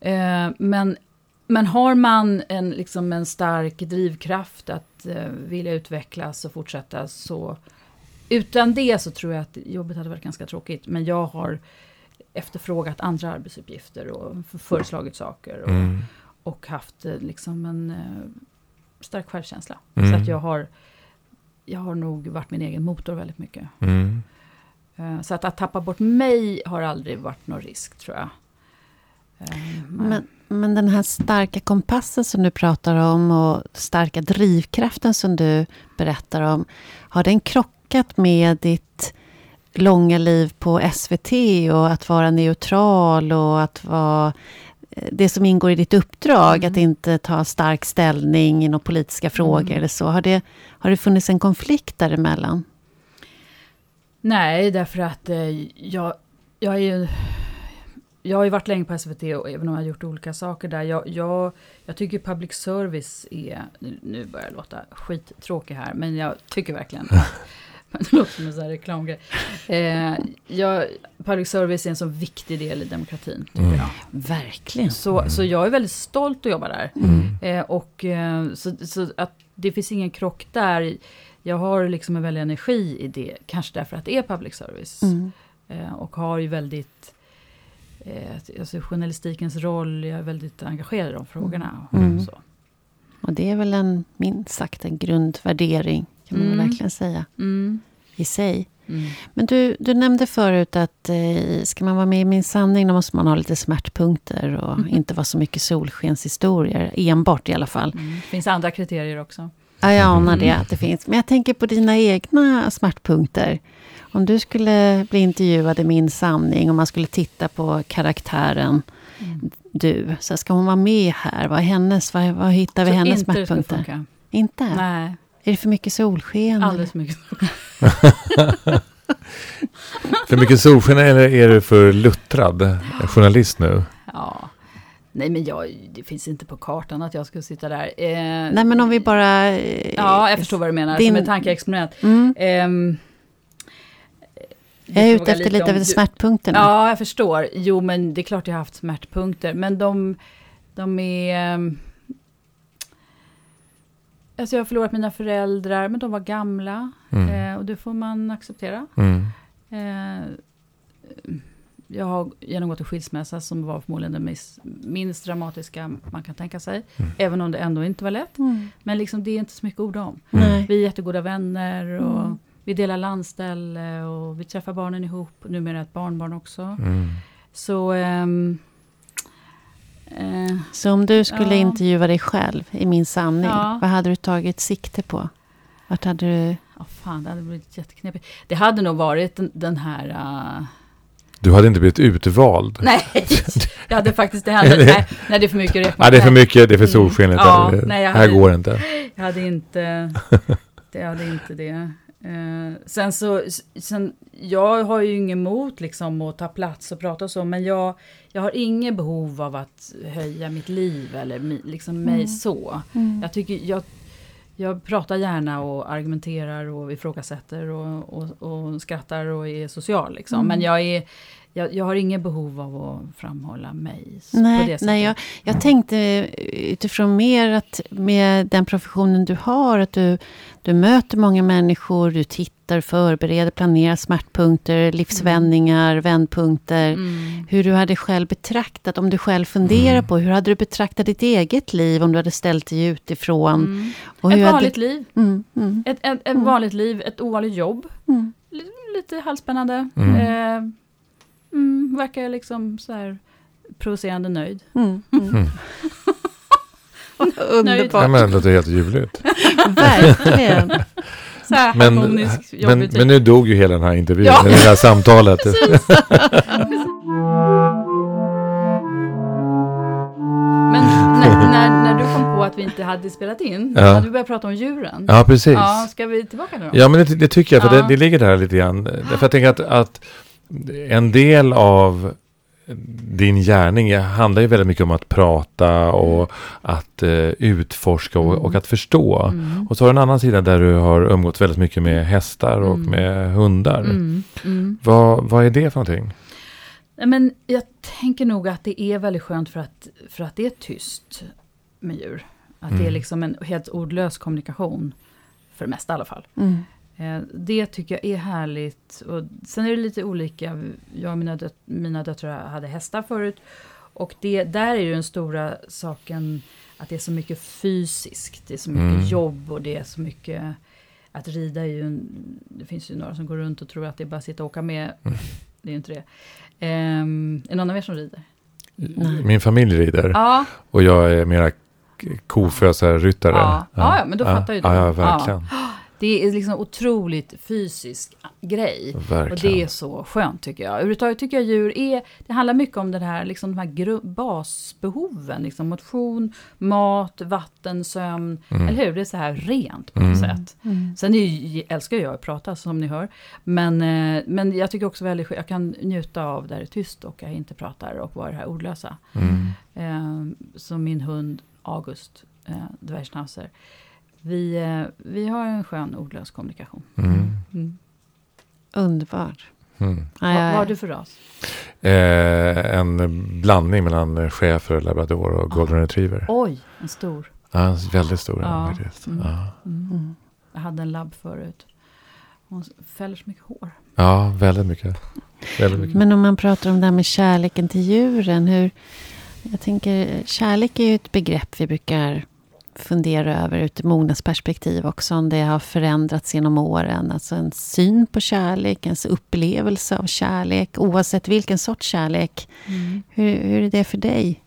S3: Eh, men, men har man en, liksom en stark drivkraft att eh, vilja utvecklas och fortsätta så utan det så tror jag att jobbet hade varit ganska tråkigt. Men jag har efterfrågat andra arbetsuppgifter och föreslagit saker. Och,
S2: Mm.
S3: och haft eh, liksom en eh, stark självkänsla.
S2: Mm.
S3: Så att jag har, jag har nog varit min egen motor väldigt mycket.
S2: Mm.
S3: Eh, så att, att tappa bort mig har aldrig varit någon risk tror jag. Eh, men-
S1: Men, men den här starka kompassen som du pratar om och starka drivkraften som du berättar om. Har den krockat med ditt långa liv på SVT och att vara neutral och att vara eh, det som ingår i ditt uppdrag,
S3: Mm.
S1: att inte ta stark ställning i några politiska frågor
S3: Mm.
S1: eller så. Har det, har det funnits en konflikt däremellan?
S3: Nej, därför att eh, jag, jag är ju... Jag har ju varit länge på SVT och även om jag har gjort olika saker där. Jag, jag, jag tycker public service är... Nu, nu börjar jag låta skittråkig här, men jag tycker verkligen att... Det låter som en sån här reklamgrej. Eh, jag, public service är en så viktig del i demokratin,
S2: Mm.
S3: jag.
S1: Verkligen.
S3: Så, så jag är väldigt stolt att jobba där.
S2: Mm.
S3: Eh, och eh, så, så att det finns ingen krock där. Jag har liksom en väldig energi i det, kanske därför att det är public service.
S1: Mm.
S3: Eh, och har ju väldigt, eh, alltså journalistikens roll, jag är väldigt engagerad i de frågorna. Och
S1: Mm.
S3: så.
S1: Och det är väl en, minst sagt, en grundvärdering, kan man
S3: Mm.
S1: verkligen säga,
S3: Mm.
S1: i sig.
S3: Mm.
S1: Men du, du nämnde förut att eh, ska man vara med i Min sanning, då måste man ha lite smärtpunkter och
S3: Mhm.
S1: inte vara så mycket solskenshistorier, enbart i alla fall.
S3: Mm. Det finns andra kriterier också.
S1: Ja, jag anar
S3: Mm.
S1: det, att det finns. Men jag tänker på dina egna smärtpunkter. Om du skulle bli intervjuad i Min sanning och man skulle titta på karaktären
S3: Mm.
S1: du, så ska hon vara med här? Vad hennes, vad, vad hittar vi
S3: Så
S1: hennes smärtpunkter? Inte?
S3: Nej,
S1: Är det för mycket solsken?
S3: alldeles för mycket.
S2: För mycket solsken eller är du för luttrad journalist nu?
S3: Ja. Nej, men jag, det finns inte på kartan att jag skulle sitta där. Eh,
S1: Nej, men om vi bara... eh,
S3: Ja, jag förstår vad du menar.
S1: Din-
S3: Som ett tankeexperiment.
S1: Mm.
S3: Ehm,
S1: Jag är ute efter lite över
S3: du-
S1: smärtpunkterna.
S3: Ja, jag förstår. Jo, men det är klart jag har haft smärtpunkter. Men de, de är... Alltså jag har förlorat mina föräldrar, men de var gamla.
S2: Mm.
S3: Eh, och det får man acceptera.
S2: Mm.
S3: Eh, jag har genomgått en skilsmässa som var förmodligen den minst, minst dramatiska man kan tänka sig.
S2: Mm.
S3: Även om det ändå inte var lätt.
S1: Mm.
S3: Men liksom, det är inte så mycket ord om. Vi är jättegoda vänner och
S1: Mm.
S3: vi delar landställe och vi träffar barnen ihop. Numera ett barnbarn också.
S2: Mm.
S3: Så... ehm, eh,
S1: Så om du skulle
S3: Ja.
S1: intervjua dig själv i Min sanning,
S3: Ja.
S1: vad hade du tagit sikte på? Vart hade du...
S3: Ja, fan, det hade blivit jätteknepigt. Det hade nog varit den, den här... Uh...
S2: Du hade inte blivit utvald?
S3: Nej, jag hade faktiskt det hände, nej, nej, det är för mycket räkmat.
S2: Nej, det är för mycket, det är för solskenligt.
S3: Mm. Ja,
S2: här,
S3: nej, jag
S2: här
S3: hade-
S2: går det inte.
S3: Jag hade inte det. Hade inte det. Eh, sen så, sen, jag har ju ingen emot liksom att ta plats och prata och så, men jag, jag har inget behov av att höja mitt liv eller mi, liksom mig
S1: Mm.
S3: så. Jag tycker, jag, jag pratar gärna och argumenterar och ifrågasätter och, och, och skrattar och är social liksom.
S1: Mm.
S3: Men jag är, jag, jag har inget behov av att framhålla mig s- på det
S1: Nej,
S3: sättet.
S1: nej jag, jag tänkte utifrån mer att med den professionen du har, att du, du möter många människor, du tittar, förbereder, planerar smärtpunkter, livsvändningar, vändpunkter.
S3: Mm.
S1: Hur du hade själv betraktat, om du själv funderar på, hur hade du betraktat ditt eget liv om du hade ställt dig utifrån?
S3: Mm.
S1: Och
S3: Ett
S1: hur hade-
S3: vanligt liv.
S1: Mm, mm,
S3: Ett, ett, ett vanligt liv, ett ovanligt jobb.
S1: mm.
S3: Lite.
S2: Mm.
S3: Eh, mm, verkar liksom så här provocerande nöjd.
S1: Mm, mm.
S2: Nej,
S1: Underbart,
S2: men det låter helt ljuvligt.
S1: verkligen.
S2: Men,
S3: harmonisk
S2: men,
S3: typ.
S2: men nu dog ju hela den här intervjun,
S3: Ja.
S2: det här samtalet.
S3: Men när, när, när du kom på att vi inte hade spelat in,
S2: Ja.
S3: hade vi börjat prata om djuren.
S2: Ja, precis.
S3: Ja, ska vi tillbaka nu då?
S2: Ja, men det, det tycker jag, för
S3: Ja.
S2: det, det ligger där lite grann. Därför jag tänker att, att en del av din gärning handlar ju väldigt mycket om att prata och att eh, utforska och, och att förstå.
S3: Mm.
S2: Och så har du en annan sida där du har umgått väldigt mycket med hästar och
S3: Mm.
S2: med hundar.
S3: Mm. Mm.
S2: Vad, vad är det för någonting?
S3: Nej, Men jag tänker nog att det är väldigt skönt för att, för att det är tyst med djur. Att det är
S2: Mm.
S3: liksom en helt ordlös kommunikation. För det mesta i alla fall. Eh, Det tycker jag är härligt. Och sen är det lite olika. Jag och mina, döt- mina döttrar hade hästar förut. Och det, där är ju den stora saken att det är så mycket fysiskt. Det är så mycket
S2: Mm.
S3: jobb och det är så mycket... Att rida är ju en, Det finns ju några som går runt och tror att det är bara att sitta och åka med.
S2: Mm.
S3: Det är ju inte det. Um, är någon av er som rider?
S2: Min familj rider
S3: Ja,
S2: och jag är mera kofösarryttare.
S3: Ja. Ja, ja, men då fattar ju du.
S2: Ja, ja, verkligen.
S3: Det är liksom otroligt fysisk grej.
S2: verkligen.
S3: Och det är så skönt tycker jag. Överhuvudtaget tycker jag djur är, det handlar mycket om det här, liksom de här gru- basbehoven. Liksom motion, mat, vatten, sömn.
S2: Mm.
S3: Eller hur? Det är så här rent på
S2: Mm.
S3: något sätt.
S1: Mm.
S3: Sen är älskar jag att prata som ni hör. Men, eh, men jag tycker också väldigt jag kan njuta av där det är tyst och jag inte pratar och vara det här ordlösa.
S2: Mm.
S3: Eh, som min hund August, eh, dvärgschnauzer. Vi, eh, vi har en skön ordlös kommunikation.
S2: Mm.
S3: Mm.
S1: Underbart.
S2: Mm.
S3: Vad, har du för ras?
S2: Eh, en blandning mellan schäfer, labrador och golden retriever.
S3: Oj, en stor.
S2: Ja, väldigt stor
S3: Ja.
S2: den.
S3: Mm.
S2: Ja.
S3: Mm.
S1: Mm.
S3: Jag hade en labb förut. Hon fäller så mycket hår.
S2: ja, väldigt mycket. Väldigt mycket.
S1: Men om man pratar om det här med kärleken till djuren. Hur, jag tänker, kärlek är ju ett begrepp vi brukar fundera över ur ett mognadsperspektiv också. Om det har förändrats genom åren. Alltså en syn på kärlek, ens upplevelse av kärlek. Oavsett vilken sorts kärlek. Hur, hur är det för dig?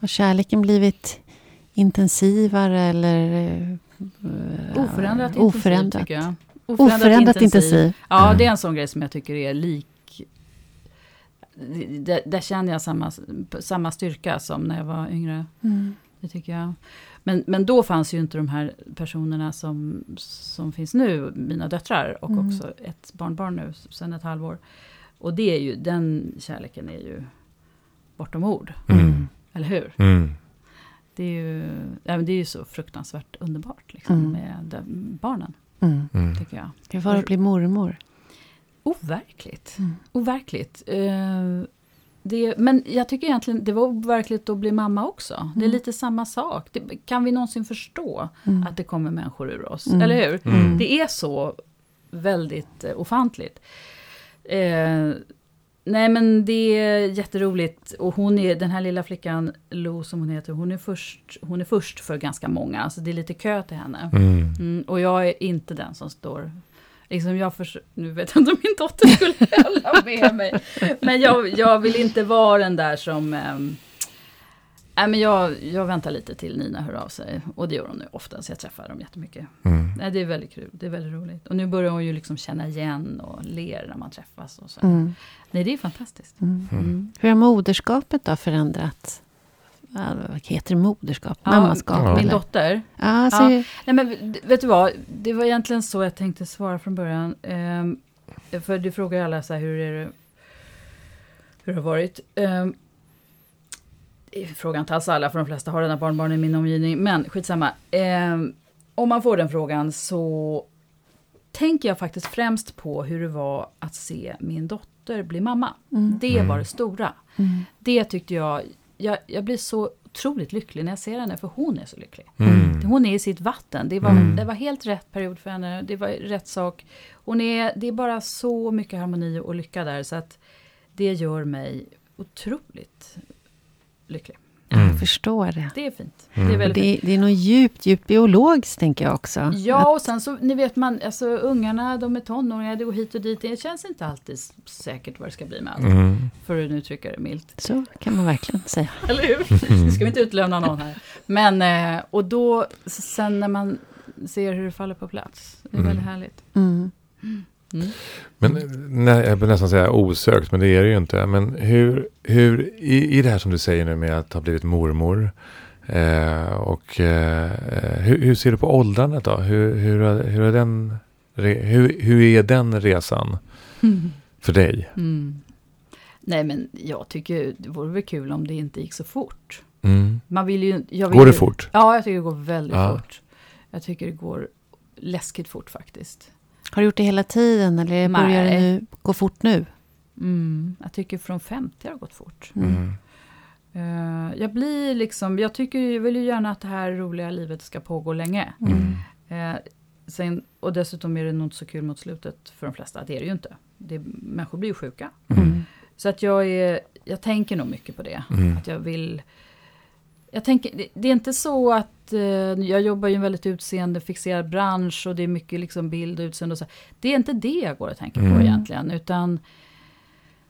S1: Har kärleken blivit intensivare eller eh,
S3: Oförändrat,
S1: oförändrat?
S3: intensivt tycker jag.
S1: Oförändrat intensiv.
S3: Ja,
S2: Mm.
S3: det är en sån grej som jag tycker är lik. Där, där känner jag samma, samma styrka som när jag var yngre.
S1: Mm.
S3: Det tycker jag. Men, men då fanns ju inte de här personerna som, som finns nu, mina döttrar och
S1: Mm.
S3: också ett barnbarn nu sedan ett halvår. Och det är ju, den kärleken är ju bortom ord,
S2: Mm.
S3: eller hur?
S2: Mm.
S3: Det är ju, ja, men det är ju så fruktansvärt underbart liksom,
S1: Mm.
S3: med de, barnen,
S1: Mm.
S2: Mm.
S3: tycker jag.
S1: Hur var det att bli mormor?
S3: Overkligt.
S1: Mm.
S3: Overkligt. Eh, det, men jag tycker egentligen det var overkligt att bli mamma också. Det är
S1: Mm.
S3: lite samma sak. Det, kan vi någonsin förstå
S1: Mm.
S3: att det kommer människor ur oss?
S1: Mm.
S3: Eller hur?
S2: Mm.
S3: Det är så väldigt eh, ofantligt. Eh, nej men det är jätteroligt. Och hon är, den här lilla flickan, Lo som hon heter, hon är först, hon är först för ganska många. Så det är lite kö till henne.
S2: Mm.
S3: Mm, och jag är inte den som står... Liksom jag förs- nu vet jag inte om min dotter skulle hålla med mig. Men jag, jag vill inte vara den där som... ehm, Nej, men jag, jag väntar lite till Nina hör av sig. Och det gör hon nu ofta, så jag träffar dem jättemycket.
S2: Mm.
S3: Nej, det är väldigt kul, det är väldigt roligt. Och nu börjar hon ju liksom känna igen och ler när man träffas. Och så.
S1: Mm.
S3: Nej, det är fantastiskt.
S1: Mm.
S3: Mm.
S1: Hur har moderskapet då förändrats? Ja, Vad heter det? Moderskap?
S3: Ja,
S1: Mammaskap?
S2: Ja.
S3: Min
S1: eller?
S3: dotter.
S1: Ja, så,
S3: Ja. Nej, men vet du vad? Det var egentligen så jag tänkte svara från början. Ehm, för du frågar ju alla så här, hur är det? Hur det har varit? Um, frågar inte alls alla, för de flesta har redan barnbarn i min omgivning. Men skitsamma. Ehm, om man får den frågan så tänker jag faktiskt främst på hur det var att se min dotter bli mamma.
S1: Mm.
S3: Det var det stora.
S1: Mm.
S3: Det tyckte jag, jag, jag blir så otroligt lycklig när jag ser henne, för hon är så lycklig.
S2: Mm.
S3: Hon är i sitt vatten. Det var,
S2: Mm.
S3: det var helt rätt period för henne. Det var rätt sak. Hon är, det är bara så mycket harmoni och lycka där. Så att det gör mig otroligt lycklig.
S2: Mm.
S1: Jag förstår det.
S3: Det är fint.
S2: Mm.
S3: Det är
S1: Och
S3: väldigt fint.
S1: det, det är nog djupt, djupt biologiskt, tänker jag också.
S3: Ja, och sen så, ni vet man, alltså ungarna, de är tonåringar, det går hit och dit. Det känns inte alltid säkert vad det ska bli med allt.
S2: Mm.
S3: För att nu trycka det milt.
S1: Så kan man verkligen säga.
S3: Eller hur? Nu ska vi inte utlämna någon här. Men, eh, och då, sen när man ser hur det faller på plats. Det är
S2: Mm.
S3: väldigt härligt.
S1: Mm.
S2: Men nej, jag vill nästan säga osökt, men det är det ju inte. Men hur, hur i, i det här som du säger nu med att ha blivit mormor. Eh, och eh, hur, hur ser du på åldrandet då? Hur, hur, hur, är den, hur, hur är den resan för dig?
S3: Mm. Nej men jag tycker det vore väl kul om det inte gick så fort.
S2: Mm.
S3: Man vill ju, vill
S2: Går det
S3: ju,
S2: fort?
S3: Ja, jag tycker det går väldigt
S2: Ja.
S3: fort. Jag tycker det går läskigt fort faktiskt.
S1: Har du gjort det hela tiden eller
S3: Nej.
S1: börjar det nu gå fort nu?
S3: Mm. Jag tycker från 50 har det gått fort.
S1: Mm.
S3: Eh, jag blir liksom, jag tycker, jag vill ju gärna att det här roliga livet ska pågå länge.
S2: Mm.
S3: Eh, sen, och dessutom är det nog inte så kul mot slutet för de flesta. Det är det ju inte. Det, människor blir ju sjuka.
S1: Mm.
S3: Så att jag, är, jag tänker nog mycket på det.
S2: Mm.
S3: Att jag vill... Jag tänker, det, det är inte så att... Eh, jag jobbar i en väldigt utseendefixerad bransch och det är mycket liksom bild och utseende och så. Det är inte det jag går och tänker på
S2: Mm.
S3: egentligen. Utan,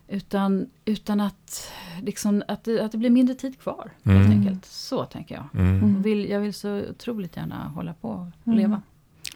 S3: utan, utan att, liksom, att, det, att det blir mindre tid kvar. Helt
S2: Mm.
S3: enkelt. Så tänker jag.
S2: Mm.
S3: Jag vill, jag vill så otroligt gärna hålla på och
S1: Mm.
S3: leva.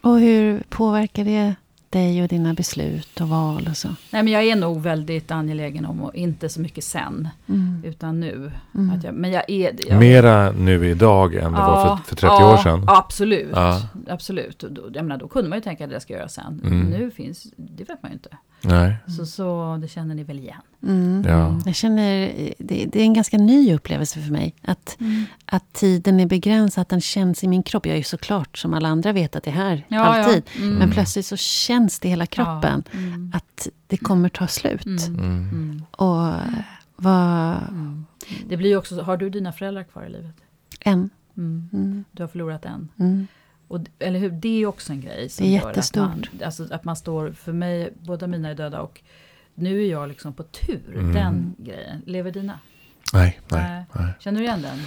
S1: Och hur påverkar det dig och dina beslut och val och så?
S3: Nej, men jag är nog väldigt angelägen om, och inte så mycket sen,
S1: Mm.
S3: utan nu.
S1: Mm.
S3: Att jag, men jag är jag,
S2: Mera nu idag än det var för, för 30
S3: ja,
S2: år sedan.
S3: Absolut.
S2: Ja.
S3: absolut. Jag menar, då kunde man ju tänka att det ska jag göra sen.
S2: Mm.
S3: Nu finns, det vet man ju inte.
S2: Nej.
S3: Så, så det känner ni väl igen.
S1: Mm.
S2: Ja.
S1: Jag känner, det, det är en ganska ny upplevelse för mig. Att, att tiden är begränsad, att den känns i min kropp. Jag är ju såklart som alla andra vet att det är här
S3: Ja,
S1: alltid.
S3: Ja. Mm.
S1: Men plötsligt så känns det i hela kroppen.
S3: Ja. Mm.
S1: Att det kommer ta slut.
S3: Mm.
S2: Mm.
S3: Mm.
S1: Och vad...
S3: Mm. Det blir ju också, har du dina föräldrar kvar i livet?
S1: En.
S3: Mm.
S1: Mm.
S3: Du har förlorat en. Och, eller hur, det är också en grej. Som
S1: Det är
S3: gör att man,
S1: jättestort.
S3: alltså att man står, för mig, båda mina är döda och nu är jag liksom på tur.
S2: Mm.
S3: Den grejen. Lever dina?
S2: Nej, nej.
S3: Nej. Känner du igen den?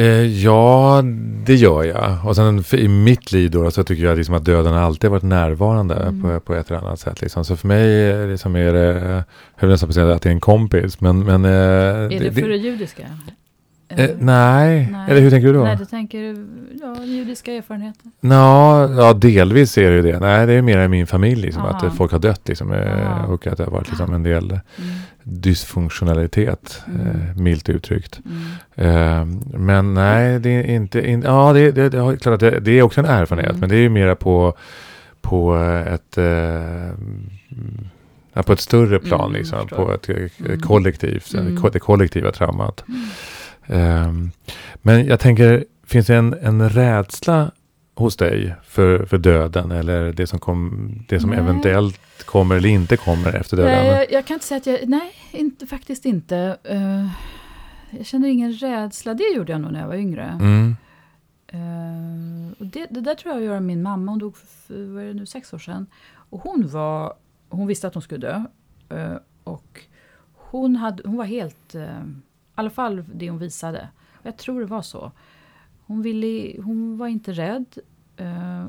S2: Eh, ja, det gör jag. Och sen för, i mitt liv då så tycker jag liksom att döden alltid varit närvarande
S3: Mm.
S2: på, på ett eller annat sätt. Liksom. Så för mig eh, liksom är det, jag höll nästan på att säga att det är en kompis. Men, men, eh,
S3: Är det, för det judiska?
S2: Eh, nej.
S3: Nej.
S2: eller hur tänker du då?
S3: Nej, du tänker ja, judiska erfarenheter.
S2: Nå, ja, delvis är det ju det. Nej, det är mer i min familj liksom, att
S3: Aha.
S2: eh, folk har dött liksom, eh,
S3: Aha.
S2: och att det har varit liksom, en del
S3: Mm.
S2: dysfunktionalitet,
S3: Mm.
S2: eh, milt uttryckt.
S3: Mm.
S2: Eh, men nej, det är inte... In, ja, det, det, det, klart det, det är också en erfarenhet.
S3: Mm.
S2: Men det är ju mera på, på ett... Eh, på ett större plan,
S3: Mm,
S2: liksom. På ett eh,
S3: Mm.
S2: kollektivt,
S3: Mm.
S2: det kollektiva traumat.
S3: Mm.
S2: Eh, men jag tänker, finns det en, en rädsla hos dig för, för döden? Eller det som, kom, det som
S3: Nej.
S2: eventuellt kommer eller inte kommer efter döden?
S3: Nej, jag, jag kan inte säga att jag... Nej, inte, faktiskt inte. Eh, jag känner ingen rädsla. Det gjorde jag nog när jag var yngre.
S2: Mm.
S3: Eh, och det, det där tror jag gör min mamma. Hon dog för, vad är det nu, sex år sedan. Och hon var... Hon visste att hon skulle dö. Eh, och hon, hade, hon var helt... alla fall det hon visade. Och jag tror det var så. Hon, ville, hon var inte rädd. Eh,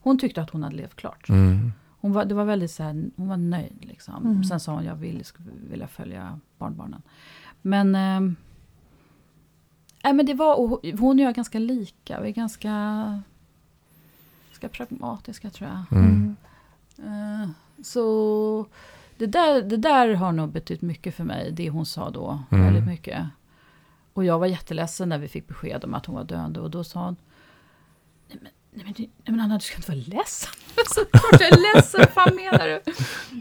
S3: hon tyckte att hon hade levt klart.
S2: Mm.
S3: Hon var, det var väldigt så här, hon var nöjd liksom.
S1: Mm.
S3: Sen sa hon jag vill, skulle vilja följa barnbarnen. Men... ehm, Nej, men det var, och hon och jag är ganska lika. Vi är ganska, ganska pragmatiska tror jag.
S2: Mm.
S3: Eh, så det där, det där har nog betytt mycket för mig, det hon sa då.
S2: Mm.
S3: Väldigt mycket. Och jag var jätteledsen när vi fick besked om att hon var döende. Och då sa hon, nej men, nej men, nej men Anna du ska inte vara ledsen. Så klart jag är ledsen, vad fan menar du?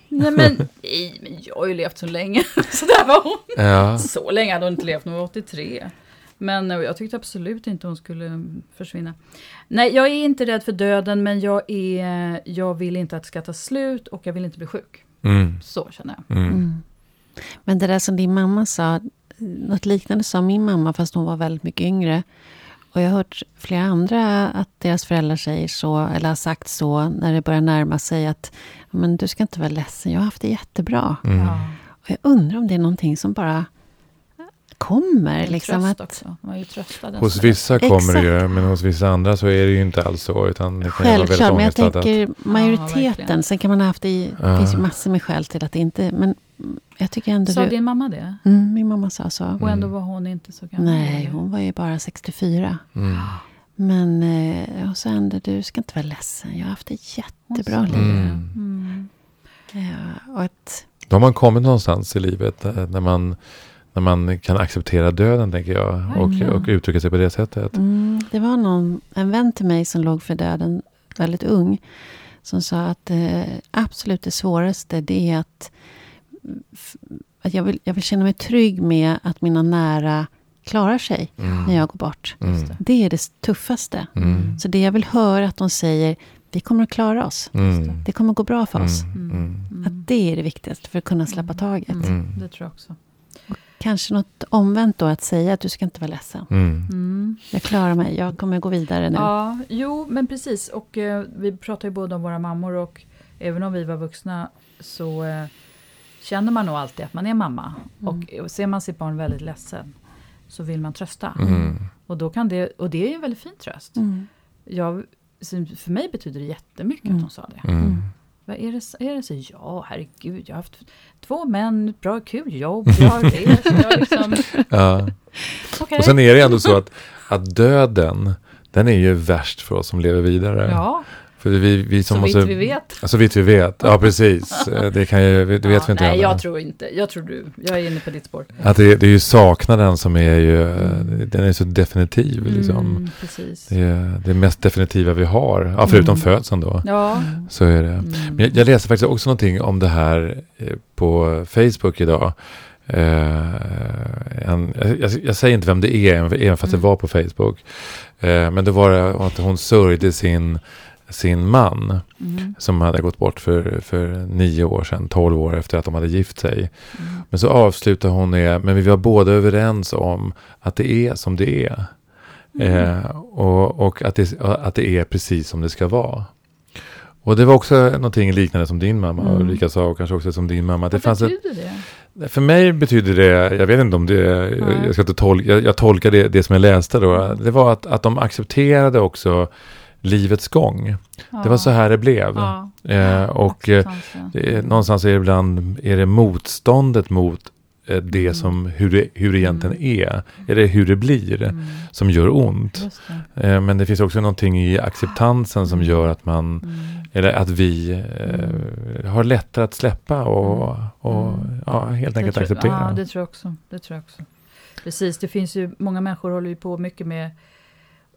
S3: Nej men, nej men jag har ju levt så länge. Så där var hon.
S2: Ja.
S3: Så länge hade hon inte levt, hon var 83. Men jag tyckte absolut inte hon skulle försvinna. Nej, jag är inte rädd för döden, men jag, är, jag vill inte att det ska ta slut och jag vill inte bli sjuk.
S2: Mm.
S3: Så känner jag.
S2: Mm.
S1: Mm. Men det där som din mamma sa, något liknande sa min mamma fast hon var väldigt mycket yngre. Och jag har hört flera andra att deras föräldrar säger så, eller har sagt så, när det börjar närma sig att men du ska inte vara ledsen, jag har haft det jättebra.
S2: Mm.
S3: Ja,
S1: Och jag undrar om det är någonting som bara kommer. Liksom
S3: tröst
S1: att,
S3: också. Man är ju tröstad. den
S2: Hos vissa kommer det ju,
S1: Exakt.
S2: men hos vissa andra så är det ju inte alls så. Utan det
S1: Självklart, men jag tänker majoriteten.
S3: verkligen.
S1: sen kan man ha haft det i, det
S2: Ja.
S1: finns ju massor med skäl till att det inte, men jag tycker ändå
S3: Sa
S1: du,
S3: din mamma det?
S1: mm, min mamma sa så.
S3: Och ändå var hon inte så gammal?
S1: Nej, hon var ju bara 64.
S2: Mm.
S1: Men eh, och så ändå, du ska inte vara ledsen. Jag har haft det jättebra liv.
S2: Mm.
S3: Mm.
S1: Ja, och att,
S2: Då har man kommit någonstans i livet eh, när man, när man kan acceptera döden, tänker jag. Och, och uttrycka sig på det sättet.
S1: mm, det var någon, en vän till mig som låg för döden väldigt ung. Som sa att eh, absolut det svåraste det är att, att jag, vill, jag vill känna mig trygg med att mina nära klarar sig
S2: Mm.
S1: när jag går bort.
S2: Mm.
S1: Det är det tuffaste.
S2: Mm.
S1: Så det jag vill höra att de säger, vi kommer att klara oss.
S2: Mm.
S1: Det kommer att gå bra för oss.
S2: Mm.
S1: Att det är det viktigaste för att kunna släppa taget.
S3: Det tror jag också.
S1: Kanske något omvänt då, att säga att du ska inte vara ledsen.
S2: Mm.
S3: Mm.
S1: Jag klarar mig, jag kommer gå vidare nu.
S3: Ja, jo, men precis. Och eh, vi pratar ju både om våra mammor och även om vi var vuxna så eh, känner man nog alltid att man är mamma. Och, och ser man sitt barn väldigt ledsen så vill man trösta.
S2: Mm.
S3: Och, då kan det, och det är ju en väldigt fin tröst.
S1: Mm.
S3: Jag, för mig betyder det jättemycket
S1: Mm.
S3: att hon sa det. Vad är det, är det så? Ja, herregud, jag har haft två män, bra kul jobb, jag har jag liksom,
S2: Ja.
S3: okej.
S2: Och sen är det ändå så att, att döden, den är ju värst för oss som lever vidare.
S3: Ja,
S2: För vi, vi som
S3: så
S2: måste...
S3: vitt vi vet.
S2: Så vitt vi vet, ja precis. Eh, Det, kan ju, det vet
S3: ja,
S2: vi inte
S3: Nej, jag tror inte. Jag tror du. Jag är inne på ditt spår.
S2: Att det, det är ju saknaden som är ju, den är så definitiv liksom.
S3: Mm, precis.
S2: Det är det mest definitiva vi har, ja, förutom
S1: Mm.
S2: födseln då.
S3: Ja.
S2: Så är det.
S3: Mm.
S2: Men jag, jag läste faktiskt också någonting om det här eh, på Facebook idag. Eh, en, jag, jag säger inte vem det är, även fast det
S3: Mm.
S2: var på Facebook. Eh, men då var det att hon sörjde sin, sin man
S3: Mm.
S2: som hade gått bort för, för nio år sedan, tolv år efter att de hade gift sig.
S3: Mm.
S2: Men så avslutar hon det, men vi var båda överens om att det är som det är. Eh, och och att, det, att det är precis som det ska vara. Och det var också någonting liknande som din mamma och
S1: Mm.
S2: Ulrika sa och kanske också som din mamma. Det
S3: Vad
S2: fanns ett,
S3: betyder det?
S2: för mig betyder det, jag vet inte om det, jag, jag ska inte tolka, jag, jag tolkar det, det som jag läste då. Det var att, att de accepterade också livets gång. Det var så här det blev.
S3: Ja.
S2: Eh, och eh,
S3: ja.
S2: det någonstans är det ibland är det motståndet mot eh, det
S3: Mm.
S2: som hur det, hur det egentligen är. Är det hur det blir
S3: Mm.
S2: som gör ont.
S3: Det.
S2: Eh, men det finns också någonting i acceptansen som
S3: Mm.
S2: gör att man
S3: Mm.
S2: eller att vi eh, har lättare att släppa och, och
S3: Mm.
S2: ja, helt enkelt
S3: tror-
S2: acceptera.
S3: Ja, det tror jag också. Det tror jag också. Precis, det finns ju, många människor håller ju på mycket med,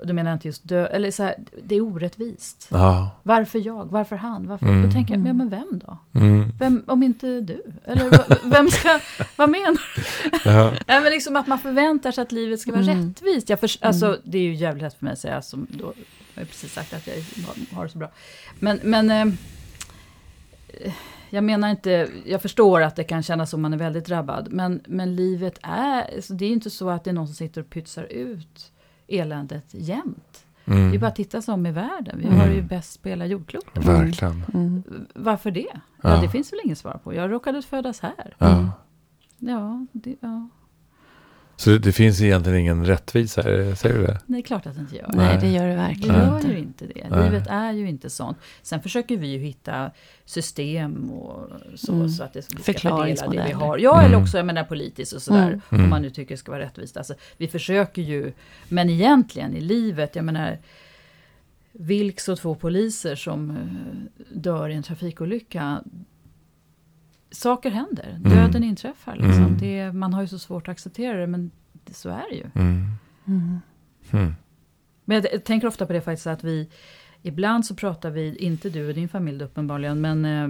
S3: och då menar jag inte just dö, eller så här, det är orättvist.
S2: Ja.
S3: Varför jag? Varför han? Varför?
S2: Mm.
S3: Då tänker jag, ja, men vem då?
S2: Mm.
S3: Vem, om inte du? Eller vem ska, vad menar du?
S2: Ja.
S3: Nej, men liksom att man förväntar sig att livet ska vara
S1: Mm.
S3: rättvist. Jag förs- alltså, det är ju jävligt lätt för mig att säga, som då har jag precis sagt att jag har- det så bra. Men, men eh, jag menar inte, jag förstår att det kan kännas som man är väldigt drabbad, men, men livet är, alltså, det är ju inte så att det är någon som sitter och pytsar ut eländet jämt.
S2: Mm.
S3: Det är bara att titta sig om i världen, vi
S2: Mm.
S3: har det ju bäst på hela jordklotet.
S2: Verkligen.
S1: Mm.
S3: Varför det? Ja.
S2: Ja.
S3: det finns väl inget svar på. Jag råkade födas här.
S2: Ja.
S3: Ja, det, ja.
S2: Så det, det finns egentligen ingen rättvisa, säger du det?
S3: Det är klart att det inte gör.
S1: Nej, det gör det
S3: Det
S1: verkligen
S3: gör
S1: inte.
S3: ju inte det.
S2: Nej.
S3: Livet är ju inte sånt. Sen försöker vi ju hitta system och så,
S1: Mm.
S3: så att det, ska fördela det vi har. Ja, eller
S2: Mm.
S3: också jag menar politiskt och sådär.
S1: Mm.
S2: Mm.
S3: Om man nu tycker det ska vara rättvist. Alltså, vi försöker ju, men egentligen i livet, jag menar Vilks och två poliser som eh, dör i en trafikolycka. Saker händer,
S2: Mm.
S3: döden inträffar. Liksom.
S2: Mm.
S3: Det, man har ju så svårt att acceptera det, men det, så är det ju.
S2: Mm.
S1: Mm.
S2: Mm.
S3: Men jag tänker ofta på det faktiskt att vi Ibland så pratar vi, inte du och din familj uppenbarligen, men eh,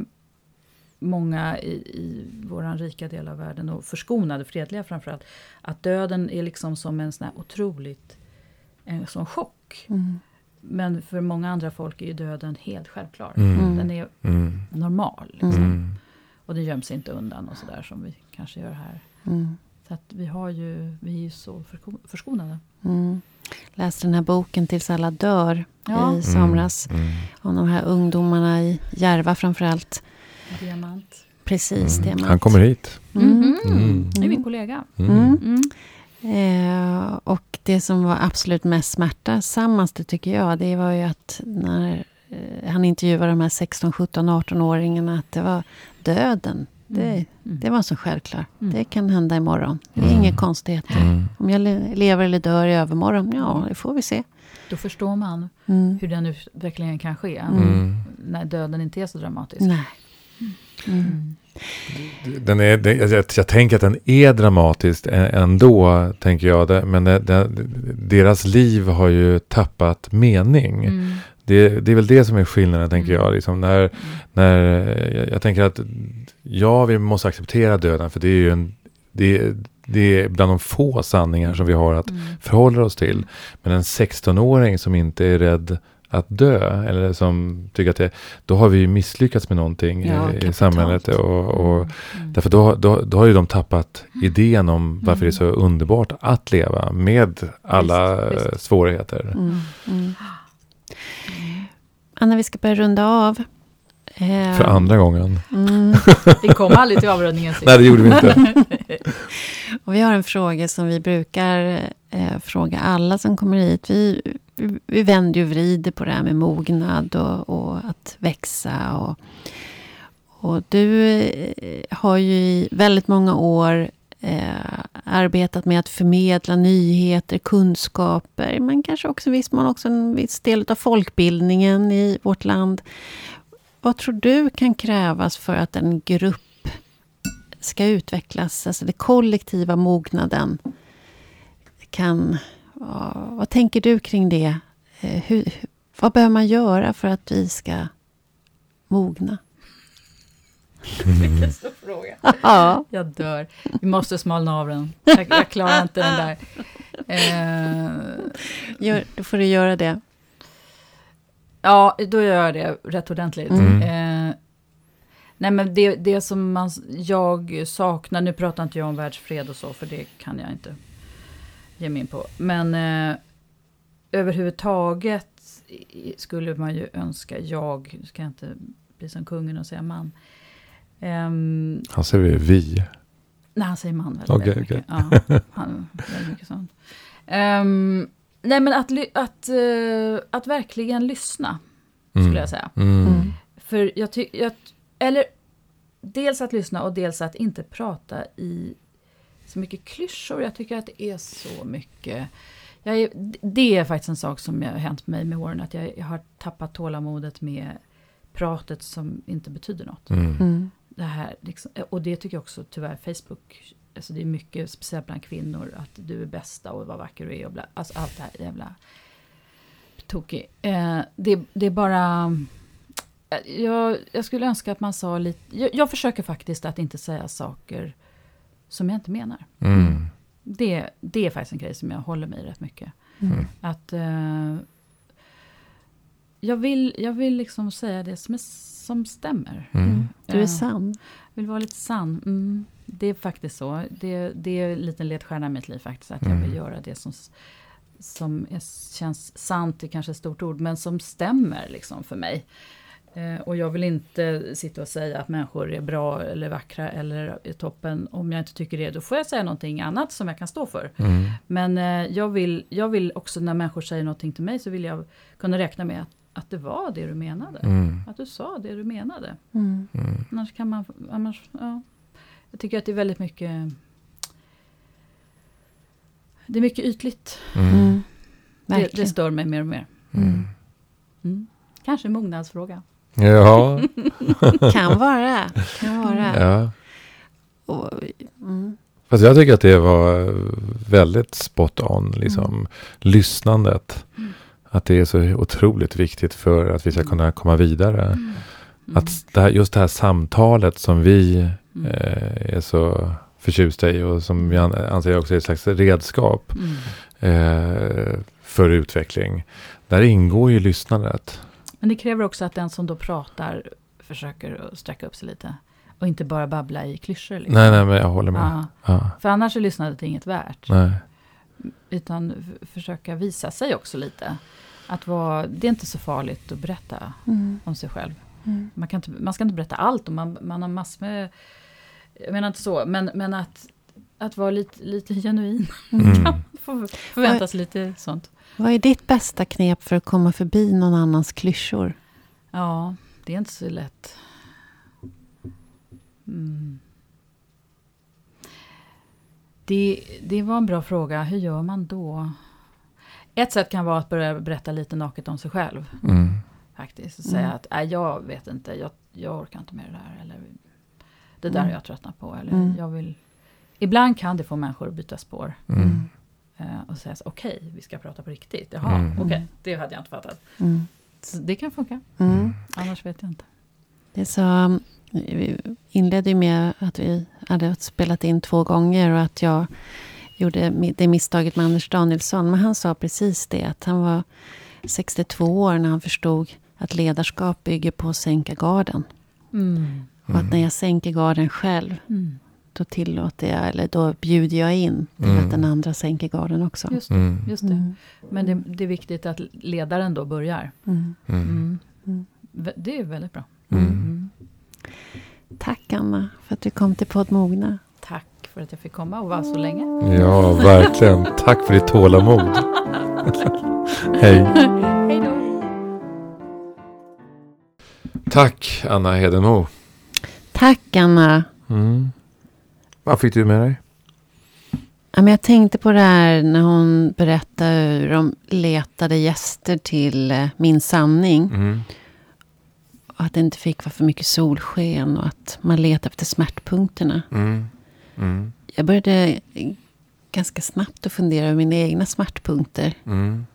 S3: många i, i vår rika del av världen och förskonade, fredliga framförallt, att döden är liksom som en sån här otroligt, en sån chock.
S1: Mm.
S3: Men för många andra folk är ju döden helt självklar.
S2: Mm.
S3: Den är
S2: Mm.
S3: normal. Liksom.
S2: Mm.
S3: Och den göms inte undan och sådär som vi kanske gör här.
S1: Mm.
S3: Så att vi, har ju, vi är ju så förskonade.
S1: Mm. Läste den här boken Tills alla dör
S3: Ja.
S1: i somras.
S2: Mm.
S1: Om de här ungdomarna i Järva framförallt.
S3: Diamant.
S1: Precis,
S2: Mm.
S1: det
S2: Han kommer hit.
S1: Mm.
S2: Mm.
S3: Det är min kollega.
S2: Mm.
S1: Mm.
S3: Mm.
S1: Eh, och det som var absolut mest smärtsammast, det tycker jag, det var ju att när han intervjuade de här 16, 17, 18-åringarna, att det var döden. Det,
S3: Mm.
S1: det var så självklart.
S3: Mm.
S1: Det kan hända imorgon. Det är
S2: Mm.
S1: inga konstigheter.
S2: Mm.
S1: Om jag le- lever eller dör i övermorgon, ja, det får vi se.
S3: Då förstår man
S1: Mm.
S3: hur den utvecklingen kan ske.
S2: Mm.
S3: När döden inte är så dramatisk.
S1: Nej. Mm.
S3: Mm.
S2: Den är, den, jag, jag tänker att den är dramatisk ändå, tänker jag. Men det, det, deras liv har ju tappat mening.
S3: Mm.
S2: Det, det är väl det som är skillnaden, tänker
S3: Mm.
S2: jag. Liksom när, när, jag, jag tänker att ja, vi måste acceptera döden, för det är ju en, det, det är bland de få sanningar som vi har att
S3: Mm.
S2: förhålla oss till. Men en 16-åring som inte är rädd att dö, eller som tycker att det, då har vi ju misslyckats med någonting
S1: Ja,
S2: i, i samhället. Och, och,
S3: Mm.
S2: Därför då, då, då har ju de tappat idén om varför det är så underbart att leva med alla
S3: Visst, visst.
S2: svårigheter.
S1: Mm. Anna, vi ska börja runda av. Eh,
S2: För andra gången.
S1: Mm.
S3: Vi kom aldrig till avrundningen sist.
S2: Nej, det gjorde vi inte.
S1: Och vi har en fråga som vi brukar eh, fråga alla som kommer hit. Vi, vi, vi vänder ju och vrider på det här med mognad och, och att växa. Och, och du eh, har ju i väldigt många år eh, arbetat med att förmedla nyheter, kunskaper, men kanske också i viss mån också en viss del av folkbildningen i vårt land. Vad tror du kan krävas för att en grupp ska utvecklas, alltså den kollektiva mognaden kan... vad tänker du kring det? Eh, hur, vad behöver man göra för att vi ska mogna?
S3: Vilken stor fråga.
S1: Ja.
S3: Jag dör. Vi måste smalna av den. Jag, jag klarar inte den där. Eh,
S1: Gör, då får du göra det.
S3: ja, då gör jag det rätt ordentligt.
S2: Mm.
S3: Eh, nej, men det, det som man, jag saknar, nu pratar inte jag om världsfred och så, för det kan jag inte ge mig in på. Men eh, överhuvudtaget skulle man ju önska, jag, nu ska jag inte bli som kungen och säga man. Ehm,
S2: Han säger vi.
S3: Nej, han säger man väldigt,
S2: Okej,
S3: väldigt mycket. Ja, han, väldigt mycket sånt. Ehm, nej, men att, att, eh, att verkligen lyssna, skulle
S2: Mm.
S3: jag säga.
S2: Mm.
S1: Mm.
S3: För jag tycker, eller dels att lyssna och dels att inte prata i så mycket klyschor. Jag tycker att det är så mycket... Jag är, det är faktiskt en sak som har hänt mig med åren, att jag, jag har tappat tålamodet med pratet som inte betyder något.
S2: Mm.
S1: Mm.
S3: Det här, liksom, och det tycker jag också tyvärr Facebook, alltså det är mycket, speciellt bland kvinnor, att du är bästa och vad vacker du är och bla, alltså allt det här jävla tokig. Eh, det, det är bara, eh, jag, jag skulle önska att man sa lite, jag, jag försöker faktiskt att inte säga saker som jag inte menar.
S2: Mm.
S3: Det, det är faktiskt en grej som jag håller mig i rätt mycket.
S1: Mm.
S3: Att eh, jag, vill, jag vill liksom säga det som, är, som stämmer.
S2: Mm.
S1: Du är sann.
S3: vill vara lite sann. Mm, det är faktiskt så. Det, det är en liten ledstjärna i mitt liv faktiskt. Att jag
S2: Mm.
S3: vill göra det som, som är, känns sant, det kanske är ett stort ord, men som stämmer liksom för mig. Eh, och jag vill inte sitta och säga att människor är bra eller vackra eller är toppen. Om jag inte tycker det, då får jag säga någonting annat som jag kan stå för.
S2: Mm.
S3: Men eh, jag, vill, jag vill också när människor säger någonting till mig så vill jag kunna räkna med att, att det var det du menade.
S2: Mm.
S3: Att du sa det du menade.
S1: Mm.
S2: Mm.
S3: Annars kan man... Annars, ja. Jag tycker att det är väldigt mycket... Det är mycket ytligt.
S2: Mm.
S1: Mm.
S3: Det, det stör mig mer och mer.
S2: Mm.
S3: Mm. Kanske en mognadsfråga.
S2: Ja,
S1: Kan vara. Kan vara.
S2: ja.
S1: Och, mm.
S2: Fast jag tycker att det var väldigt spot on, liksom. Lyssnandet.
S3: Mm.
S2: Att det är så otroligt viktigt för att vi ska kunna komma vidare.
S3: Mm.
S2: Att det här, just det här samtalet som vi
S3: Mm.
S2: eh, är så förtjusta i och som jag an- anser också är ett slags redskap
S3: Mm.
S2: eh, för utveckling. Där ingår ju lyssnandet.
S3: Men det kräver också att den som då pratar försöker sträcka upp sig lite. Och inte bara babbla i klyschor. Liksom.
S2: Nej, nej, men jag håller med.
S3: Ja.
S2: Ja,
S3: För annars är lyssnandet inget värt.
S2: nej.
S3: Utan försöka visa sig också lite. Att vara, det är inte så farligt att berätta
S1: Mm.
S3: om sig själv.
S1: Mm.
S3: Man, kan inte, man ska inte berätta allt och man, man har massor med... Jag menar inte så, men, men att, att vara lite, lite genuin.
S2: Mm.
S3: Får förväntas lite sånt.
S1: Vad är ditt bästa knep för att komma förbi någon annans klyschor?
S3: Ja, det är inte så lätt. Mm. Det, det var en bra fråga. Hur gör man då? Ett sätt kan vara att börja berätta lite naket om sig själv.
S2: Mm.
S3: Faktiskt. Och säga
S1: Mm.
S3: att äh, jag vet inte, jag, jag orkar inte med det där. Eller det där
S1: Mm.
S3: har jag tröttnat på. Eller
S1: Mm.
S3: jag vill... Ibland kan det få människor att byta spår.
S2: Mm.
S3: Eh, och säga okej, vi ska prata på riktigt. Jaha,
S2: Mm.
S3: okej, det hade jag inte fattat.
S1: Mm.
S3: Så det kan funka.
S1: Mm.
S3: Annars vet jag inte.
S1: Det så, vi inledde ju med att vi hade spelat in två gånger och att jag gjorde det misstaget med Anders Danielsson. Men han sa precis det, att han var 62 år när han förstod att ledarskap bygger på att sänka garden.
S3: Mm.
S1: Och att när jag sänker garden själv,
S3: Mm.
S1: då tillåter jag, eller då bjuder jag in till
S2: Mm.
S1: att den andra sänker garden också.
S3: Just det.
S2: Mm.
S3: Just det.
S1: Mm.
S3: Men det, det är viktigt att ledaren då börjar.
S1: Mm.
S2: Mm.
S3: Mm.
S1: Mm.
S3: Det är väldigt bra.
S2: Mm.
S3: Mm.
S1: Tack Anna för att du kom till podd Mogna.
S3: Tack för att jag fick komma och vara så länge.
S2: Ja, verkligen. Tack för ditt tålamod. Hej.
S3: Hej då!
S2: Tack, Anna Hedenmo.
S1: Tack Anna.
S2: Mm. Vad fick du med dig?
S1: Ja, men jag tänkte på det här när hon berättade hur de letade gäster till eh, Min sanning.
S2: Mm.
S1: Och att det inte fick vara för mycket solsken och att man letade efter smärtpunkterna.
S2: Mm. Mm.
S1: Jag började ganska snabbt att fundera över mina egna smärtpunkter.
S2: Mm.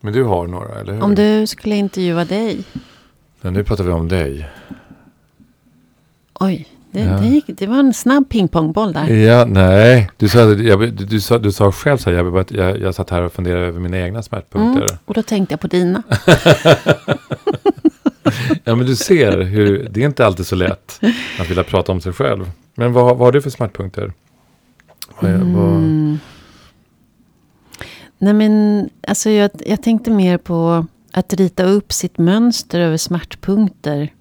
S2: Men du har några, eller hur?
S1: Om du skulle intervjua dig.
S2: Men nu pratar vi om dig.
S1: Oj, det,
S2: Ja.
S1: det, gick, det var en snabb pingpongboll där.
S2: Ja, nej. Du sa, jag, du, du sa, du sa själv så här, jag, jag, jag satt här och funderade över mina egna smärtpunkter.
S1: Mm, och då tänkte jag på dina.
S2: Ja, men du ser hur det är inte alltid så lätt att vilja prata om sig själv. Men vad, vad har du för smärtpunkter? Vad, är- vad,
S1: Mm. Nej men, alltså jag, jag tänkte mer på att rita upp sitt mönster över smärtpunkter.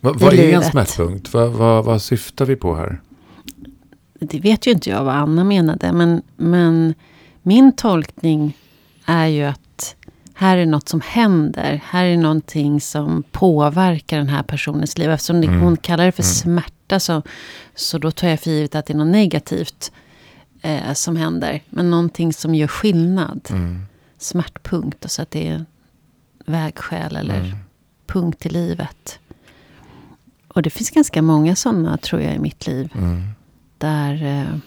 S2: vad, vad är en smärtpunkt? Vad, vad, vad syftar vi på här?
S1: Det vet ju inte jag vad Anna menade. Men, men min tolkning är ju att här är något som händer. Här är någonting som påverkar den här personens liv. Eftersom
S2: Mm.
S1: hon kallar det för
S2: Mm.
S1: smärta så, så då tar jag för givet att det är något negativt eh, som händer. Men någonting som gör skillnad.
S2: Mm.
S1: Smärtpunkt. Så att det är vägskäl eller
S2: Mm.
S1: punkt i livet. Och det finns ganska många sådana tror jag i mitt liv.
S2: Mm.
S1: Där eh,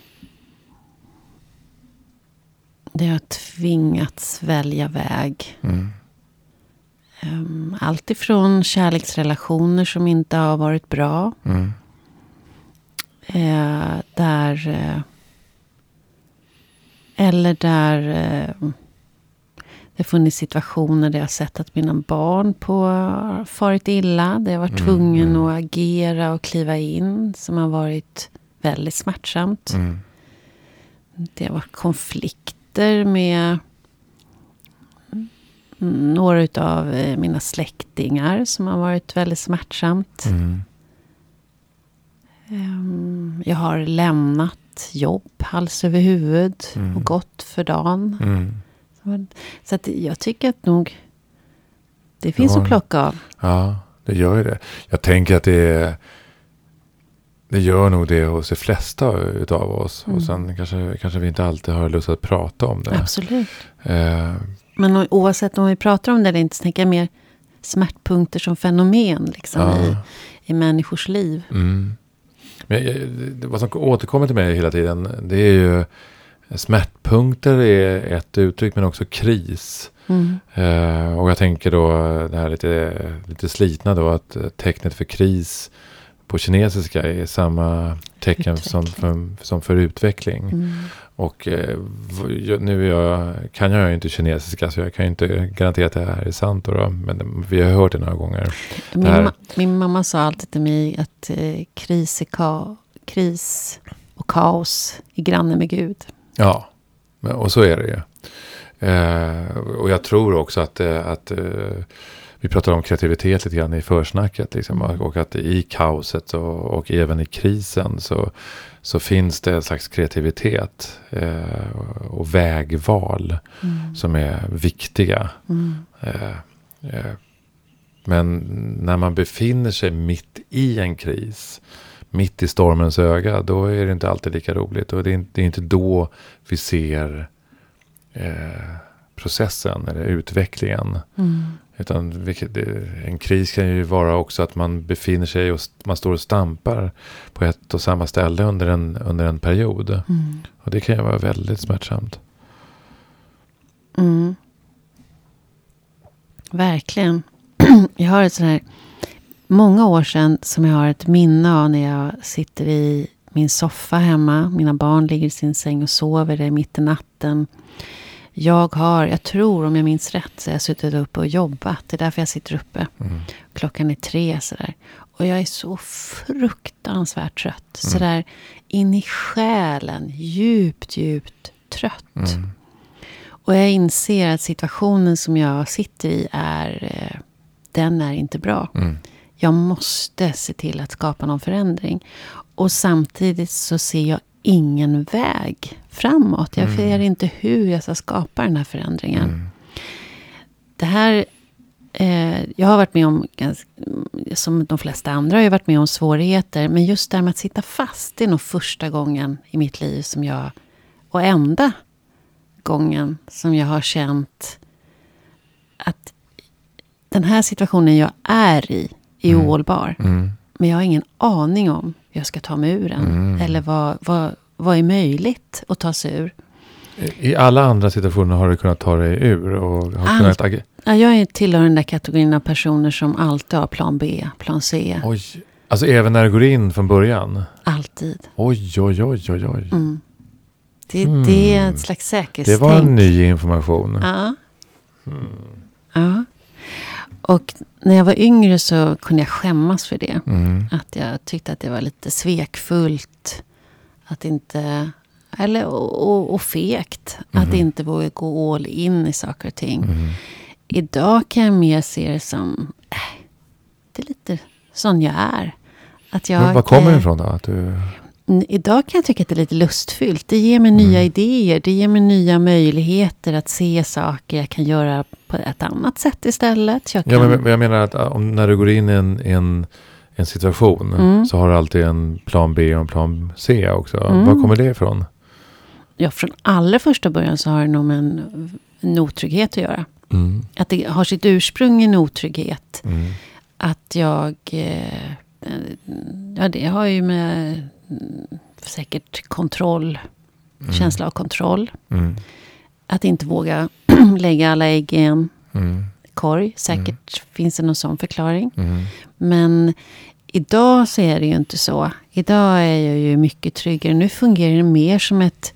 S1: det har tvingats välja väg.
S2: Mm.
S1: Um, allt ifrån kärleksrelationer som inte har varit bra.
S2: Mm.
S1: Eh, där... Eh, eller där... Eh, det funnits situationer där jag har sett att mina barn på farit illa. Där jag var
S2: Mm,
S1: tvungen
S2: mm.
S1: att agera och kliva in. Som har varit väldigt smärtsamt.
S2: Mm.
S1: Det har varit konflikter med några av mina släktingar som har varit väldigt smärtsamt.
S2: Mm.
S1: Ehm, jag har lämnat jobb hals över huvud
S2: Mm.
S1: och gått för dagen.
S2: Mm.
S1: Så- Så att jag tycker att nog det finns
S2: Ja.
S1: att plocka av.
S2: Ja, det gör ju det. Jag tänker att det är... Det gör nog det hos de flesta utav oss.
S1: Mm.
S2: Och sen kanske, kanske vi inte alltid har lust att prata om det.
S1: Absolut.
S2: Eh,
S1: Men oavsett om vi pratar om det eller inte så tänker jag mer smärtpunkter som fenomen liksom,
S2: ja.
S1: i, i människors liv.
S2: Mm. Men jag, det- vad som återkommer till mig hela tiden. Det är ju smärtpunkter är ett uttryck men också kris.
S1: Mm.
S2: Eh, och jag tänker då det här lite, lite slitna då att tecknet för kris på kinesiska är samma tecken som för, som för utveckling.
S1: Mm.
S2: Och eh, nu jag, kan jag ju inte kinesiska så jag kan ju inte garantera att det här är sant. Då, då, men vi har hört det några gånger.
S1: Min, ma- min mamma sa alltid till mig att eh, kris, kris och kaos är granne med Gud.
S2: Ja, och så är det ju. Eh, och jag tror också att, eh, att eh, vi pratar om kreativitet lite grann i försnacket. Liksom, och att i kaoset och, och även i krisen så, så finns det en slags kreativitet eh, och vägval
S1: Mm.
S2: som är viktiga.
S1: Mm.
S2: Eh, eh, men när man befinner sig mitt i en kris, mitt i stormens öga, då är det inte alltid lika roligt. Och det är inte, det är inte då vi ser eh, processen eller utvecklingen.
S1: Mm.
S2: Utan vilket, en kris kan ju vara också att man befinner sig och man står och stampar på ett och samma ställe under en, under en period.
S1: Mm.
S2: Och det kan ju vara väldigt smärtsamt.
S1: Mm. Verkligen. Jag har ett sånt här många år sedan som jag har ett minne av när jag sitter i min soffa hemma. Mina barn ligger i sin säng och sover. Det är mitt i natten. Jag har, jag tror om jag minns rätt, så har jag suttit uppe och jobbat. Det är därför jag sitter uppe.
S2: Mm.
S1: Klockan är tre sådär. Och jag är så fruktansvärt trött.
S2: Mm.
S1: Sådär in i själen. Djupt, djupt trött.
S2: Mm.
S1: Och jag inser att situationen som jag sitter i är, eh, den är inte bra.
S2: Mm.
S1: Jag måste se till att skapa någon förändring. Och samtidigt så ser jag ingen väg framåt. Jag
S2: Mm.
S1: ser inte hur jag ska skapa den här förändringen.
S2: Mm.
S1: Det här, eh, jag har varit med om, som de flesta andra, har jag varit med om svårigheter. Men just det här med att sitta fast, det är nog första gången i mitt liv som jag, och enda gången som jag har känt att den här situationen jag är i är
S2: Mm.
S1: ohållbar.
S2: Mm.
S1: Men jag har ingen aning om jag ska ta mig ur den.
S2: Mm.
S1: Eller vad, vad, vad är möjligt att ta sig ur.
S2: I alla andra situationer har du kunnat ta dig ur och har
S1: Allt.
S2: kunnat agera.
S1: Ja, jag är tillhör den där kategorin av personer som alltid har plan B, plan C.
S2: Oj, alltså även när du går in från början.
S1: Alltid.
S2: Oj, oj, oj, oj, oj.
S1: Mm. Det,
S2: Mm.
S1: det är ett slags
S2: Det
S1: säkerhetstänk.
S2: var en ny information.
S1: Ja. ja. Och när jag var yngre så kunde jag skämmas för det.
S2: Mm.
S1: Att jag tyckte att det var lite svekfullt. Att inte... Eller, och, och, och fegt. Att
S2: Mhm.
S1: inte våga gå all in i saker och ting.
S2: Mm.
S1: Idag kan jag mer se det som... Äh, det är lite sån jag är. Att jag,
S2: Men var kommer det ifrån då? Att du...
S1: Idag kan jag tycka att det är lite lustfyllt. Det ger mig nya
S2: Mm.
S1: idéer. Det ger mig nya möjligheter att se saker jag kan göra på ett annat sätt istället. Jag kan,
S2: Ja, men jag menar att äh, om, när du går in i en, en, en situation
S1: Mm.
S2: så har du alltid en plan B och en plan C också.
S1: Mm.
S2: Var kommer det ifrån?
S1: ja, från allra första början så har det nog med en, en otrygghet att göra.
S2: Mm.
S1: Att det har sitt ursprung i en otrygghet.
S2: Mm.
S1: Att jag... Eh, eh, ja, det har ju med säkert kontroll,
S2: Mm.
S1: känsla av kontroll.
S2: Mm.
S1: Att inte våga lägga alla ägg i en
S2: Mm.
S1: korg. Säkert finns det någon sån förklaring.
S2: Mm.
S1: Men idag så är det ju inte så. Idag är jag ju mycket tryggare. Nu fungerar det mer som ett...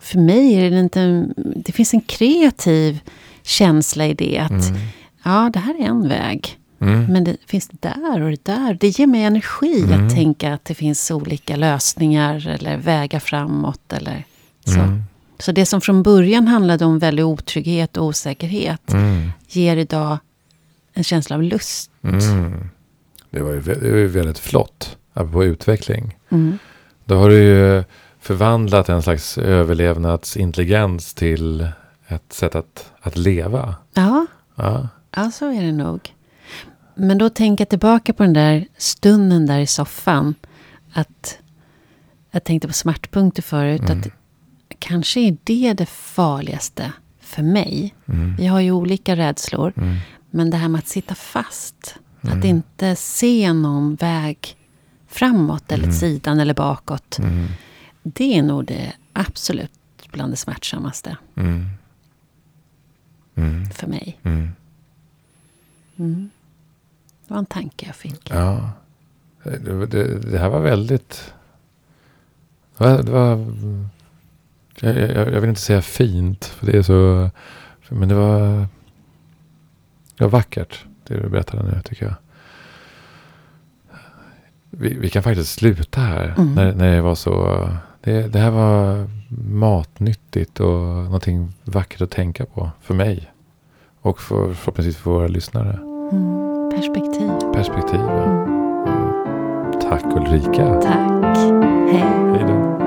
S1: För mig är det inte... en- Det finns en kreativ känsla i det. Att
S2: Mm.
S1: ja, det här är en väg.
S2: Mm.
S1: Men det finns det där och det där. Det ger mig energi
S2: Mm.
S1: att tänka att det finns olika lösningar eller vägar framåt. Eller så.
S2: Mm.
S1: Så det som från början handlade om väldig otrygghet och osäkerhet
S2: Mm.
S1: ger idag en känsla av lust.
S2: Mm. Det var ju det var ju väldigt flott. Apropå utveckling.
S1: Mm.
S2: Då har du ju förvandlat en slags överlevnadsintelligens till ett sätt att, att leva.
S1: Ja,
S2: Ja.
S1: ja, så är det nog. Men då tänker jag tillbaka på den där stunden där i soffan. Att jag tänkte på smärtpunkter förut.
S2: Mm.
S1: Att kanske är det det farligaste för mig.
S2: Mm.
S1: Vi har ju olika rädslor.
S2: Mm.
S1: Men det här med att sitta fast. Att inte se någon väg framåt eller till sidan eller bakåt.
S2: Mm.
S1: Det är nog det absolut bland det smärtsammaste
S2: Mm. Mm.
S1: för mig. Det var en tanke jag fick.
S2: Ja. Det, det, det här var väldigt... Det var... Det var jag, jag, jag vill inte säga fint, för det är så... Men det var... Det var vackert, det du berättade nu, tycker jag. Vi, vi kan faktiskt sluta här,
S1: Mm.
S2: när, när det var så... Det, det här var matnyttigt och någonting vackert att tänka på, för mig. Och för, förhoppningsvis för våra lyssnare.
S1: Mm. Perspektiv.
S2: Perspektiv, ja.
S1: Mm.
S2: Tack Ulrika.
S1: Tack. Hej.
S2: Hej då.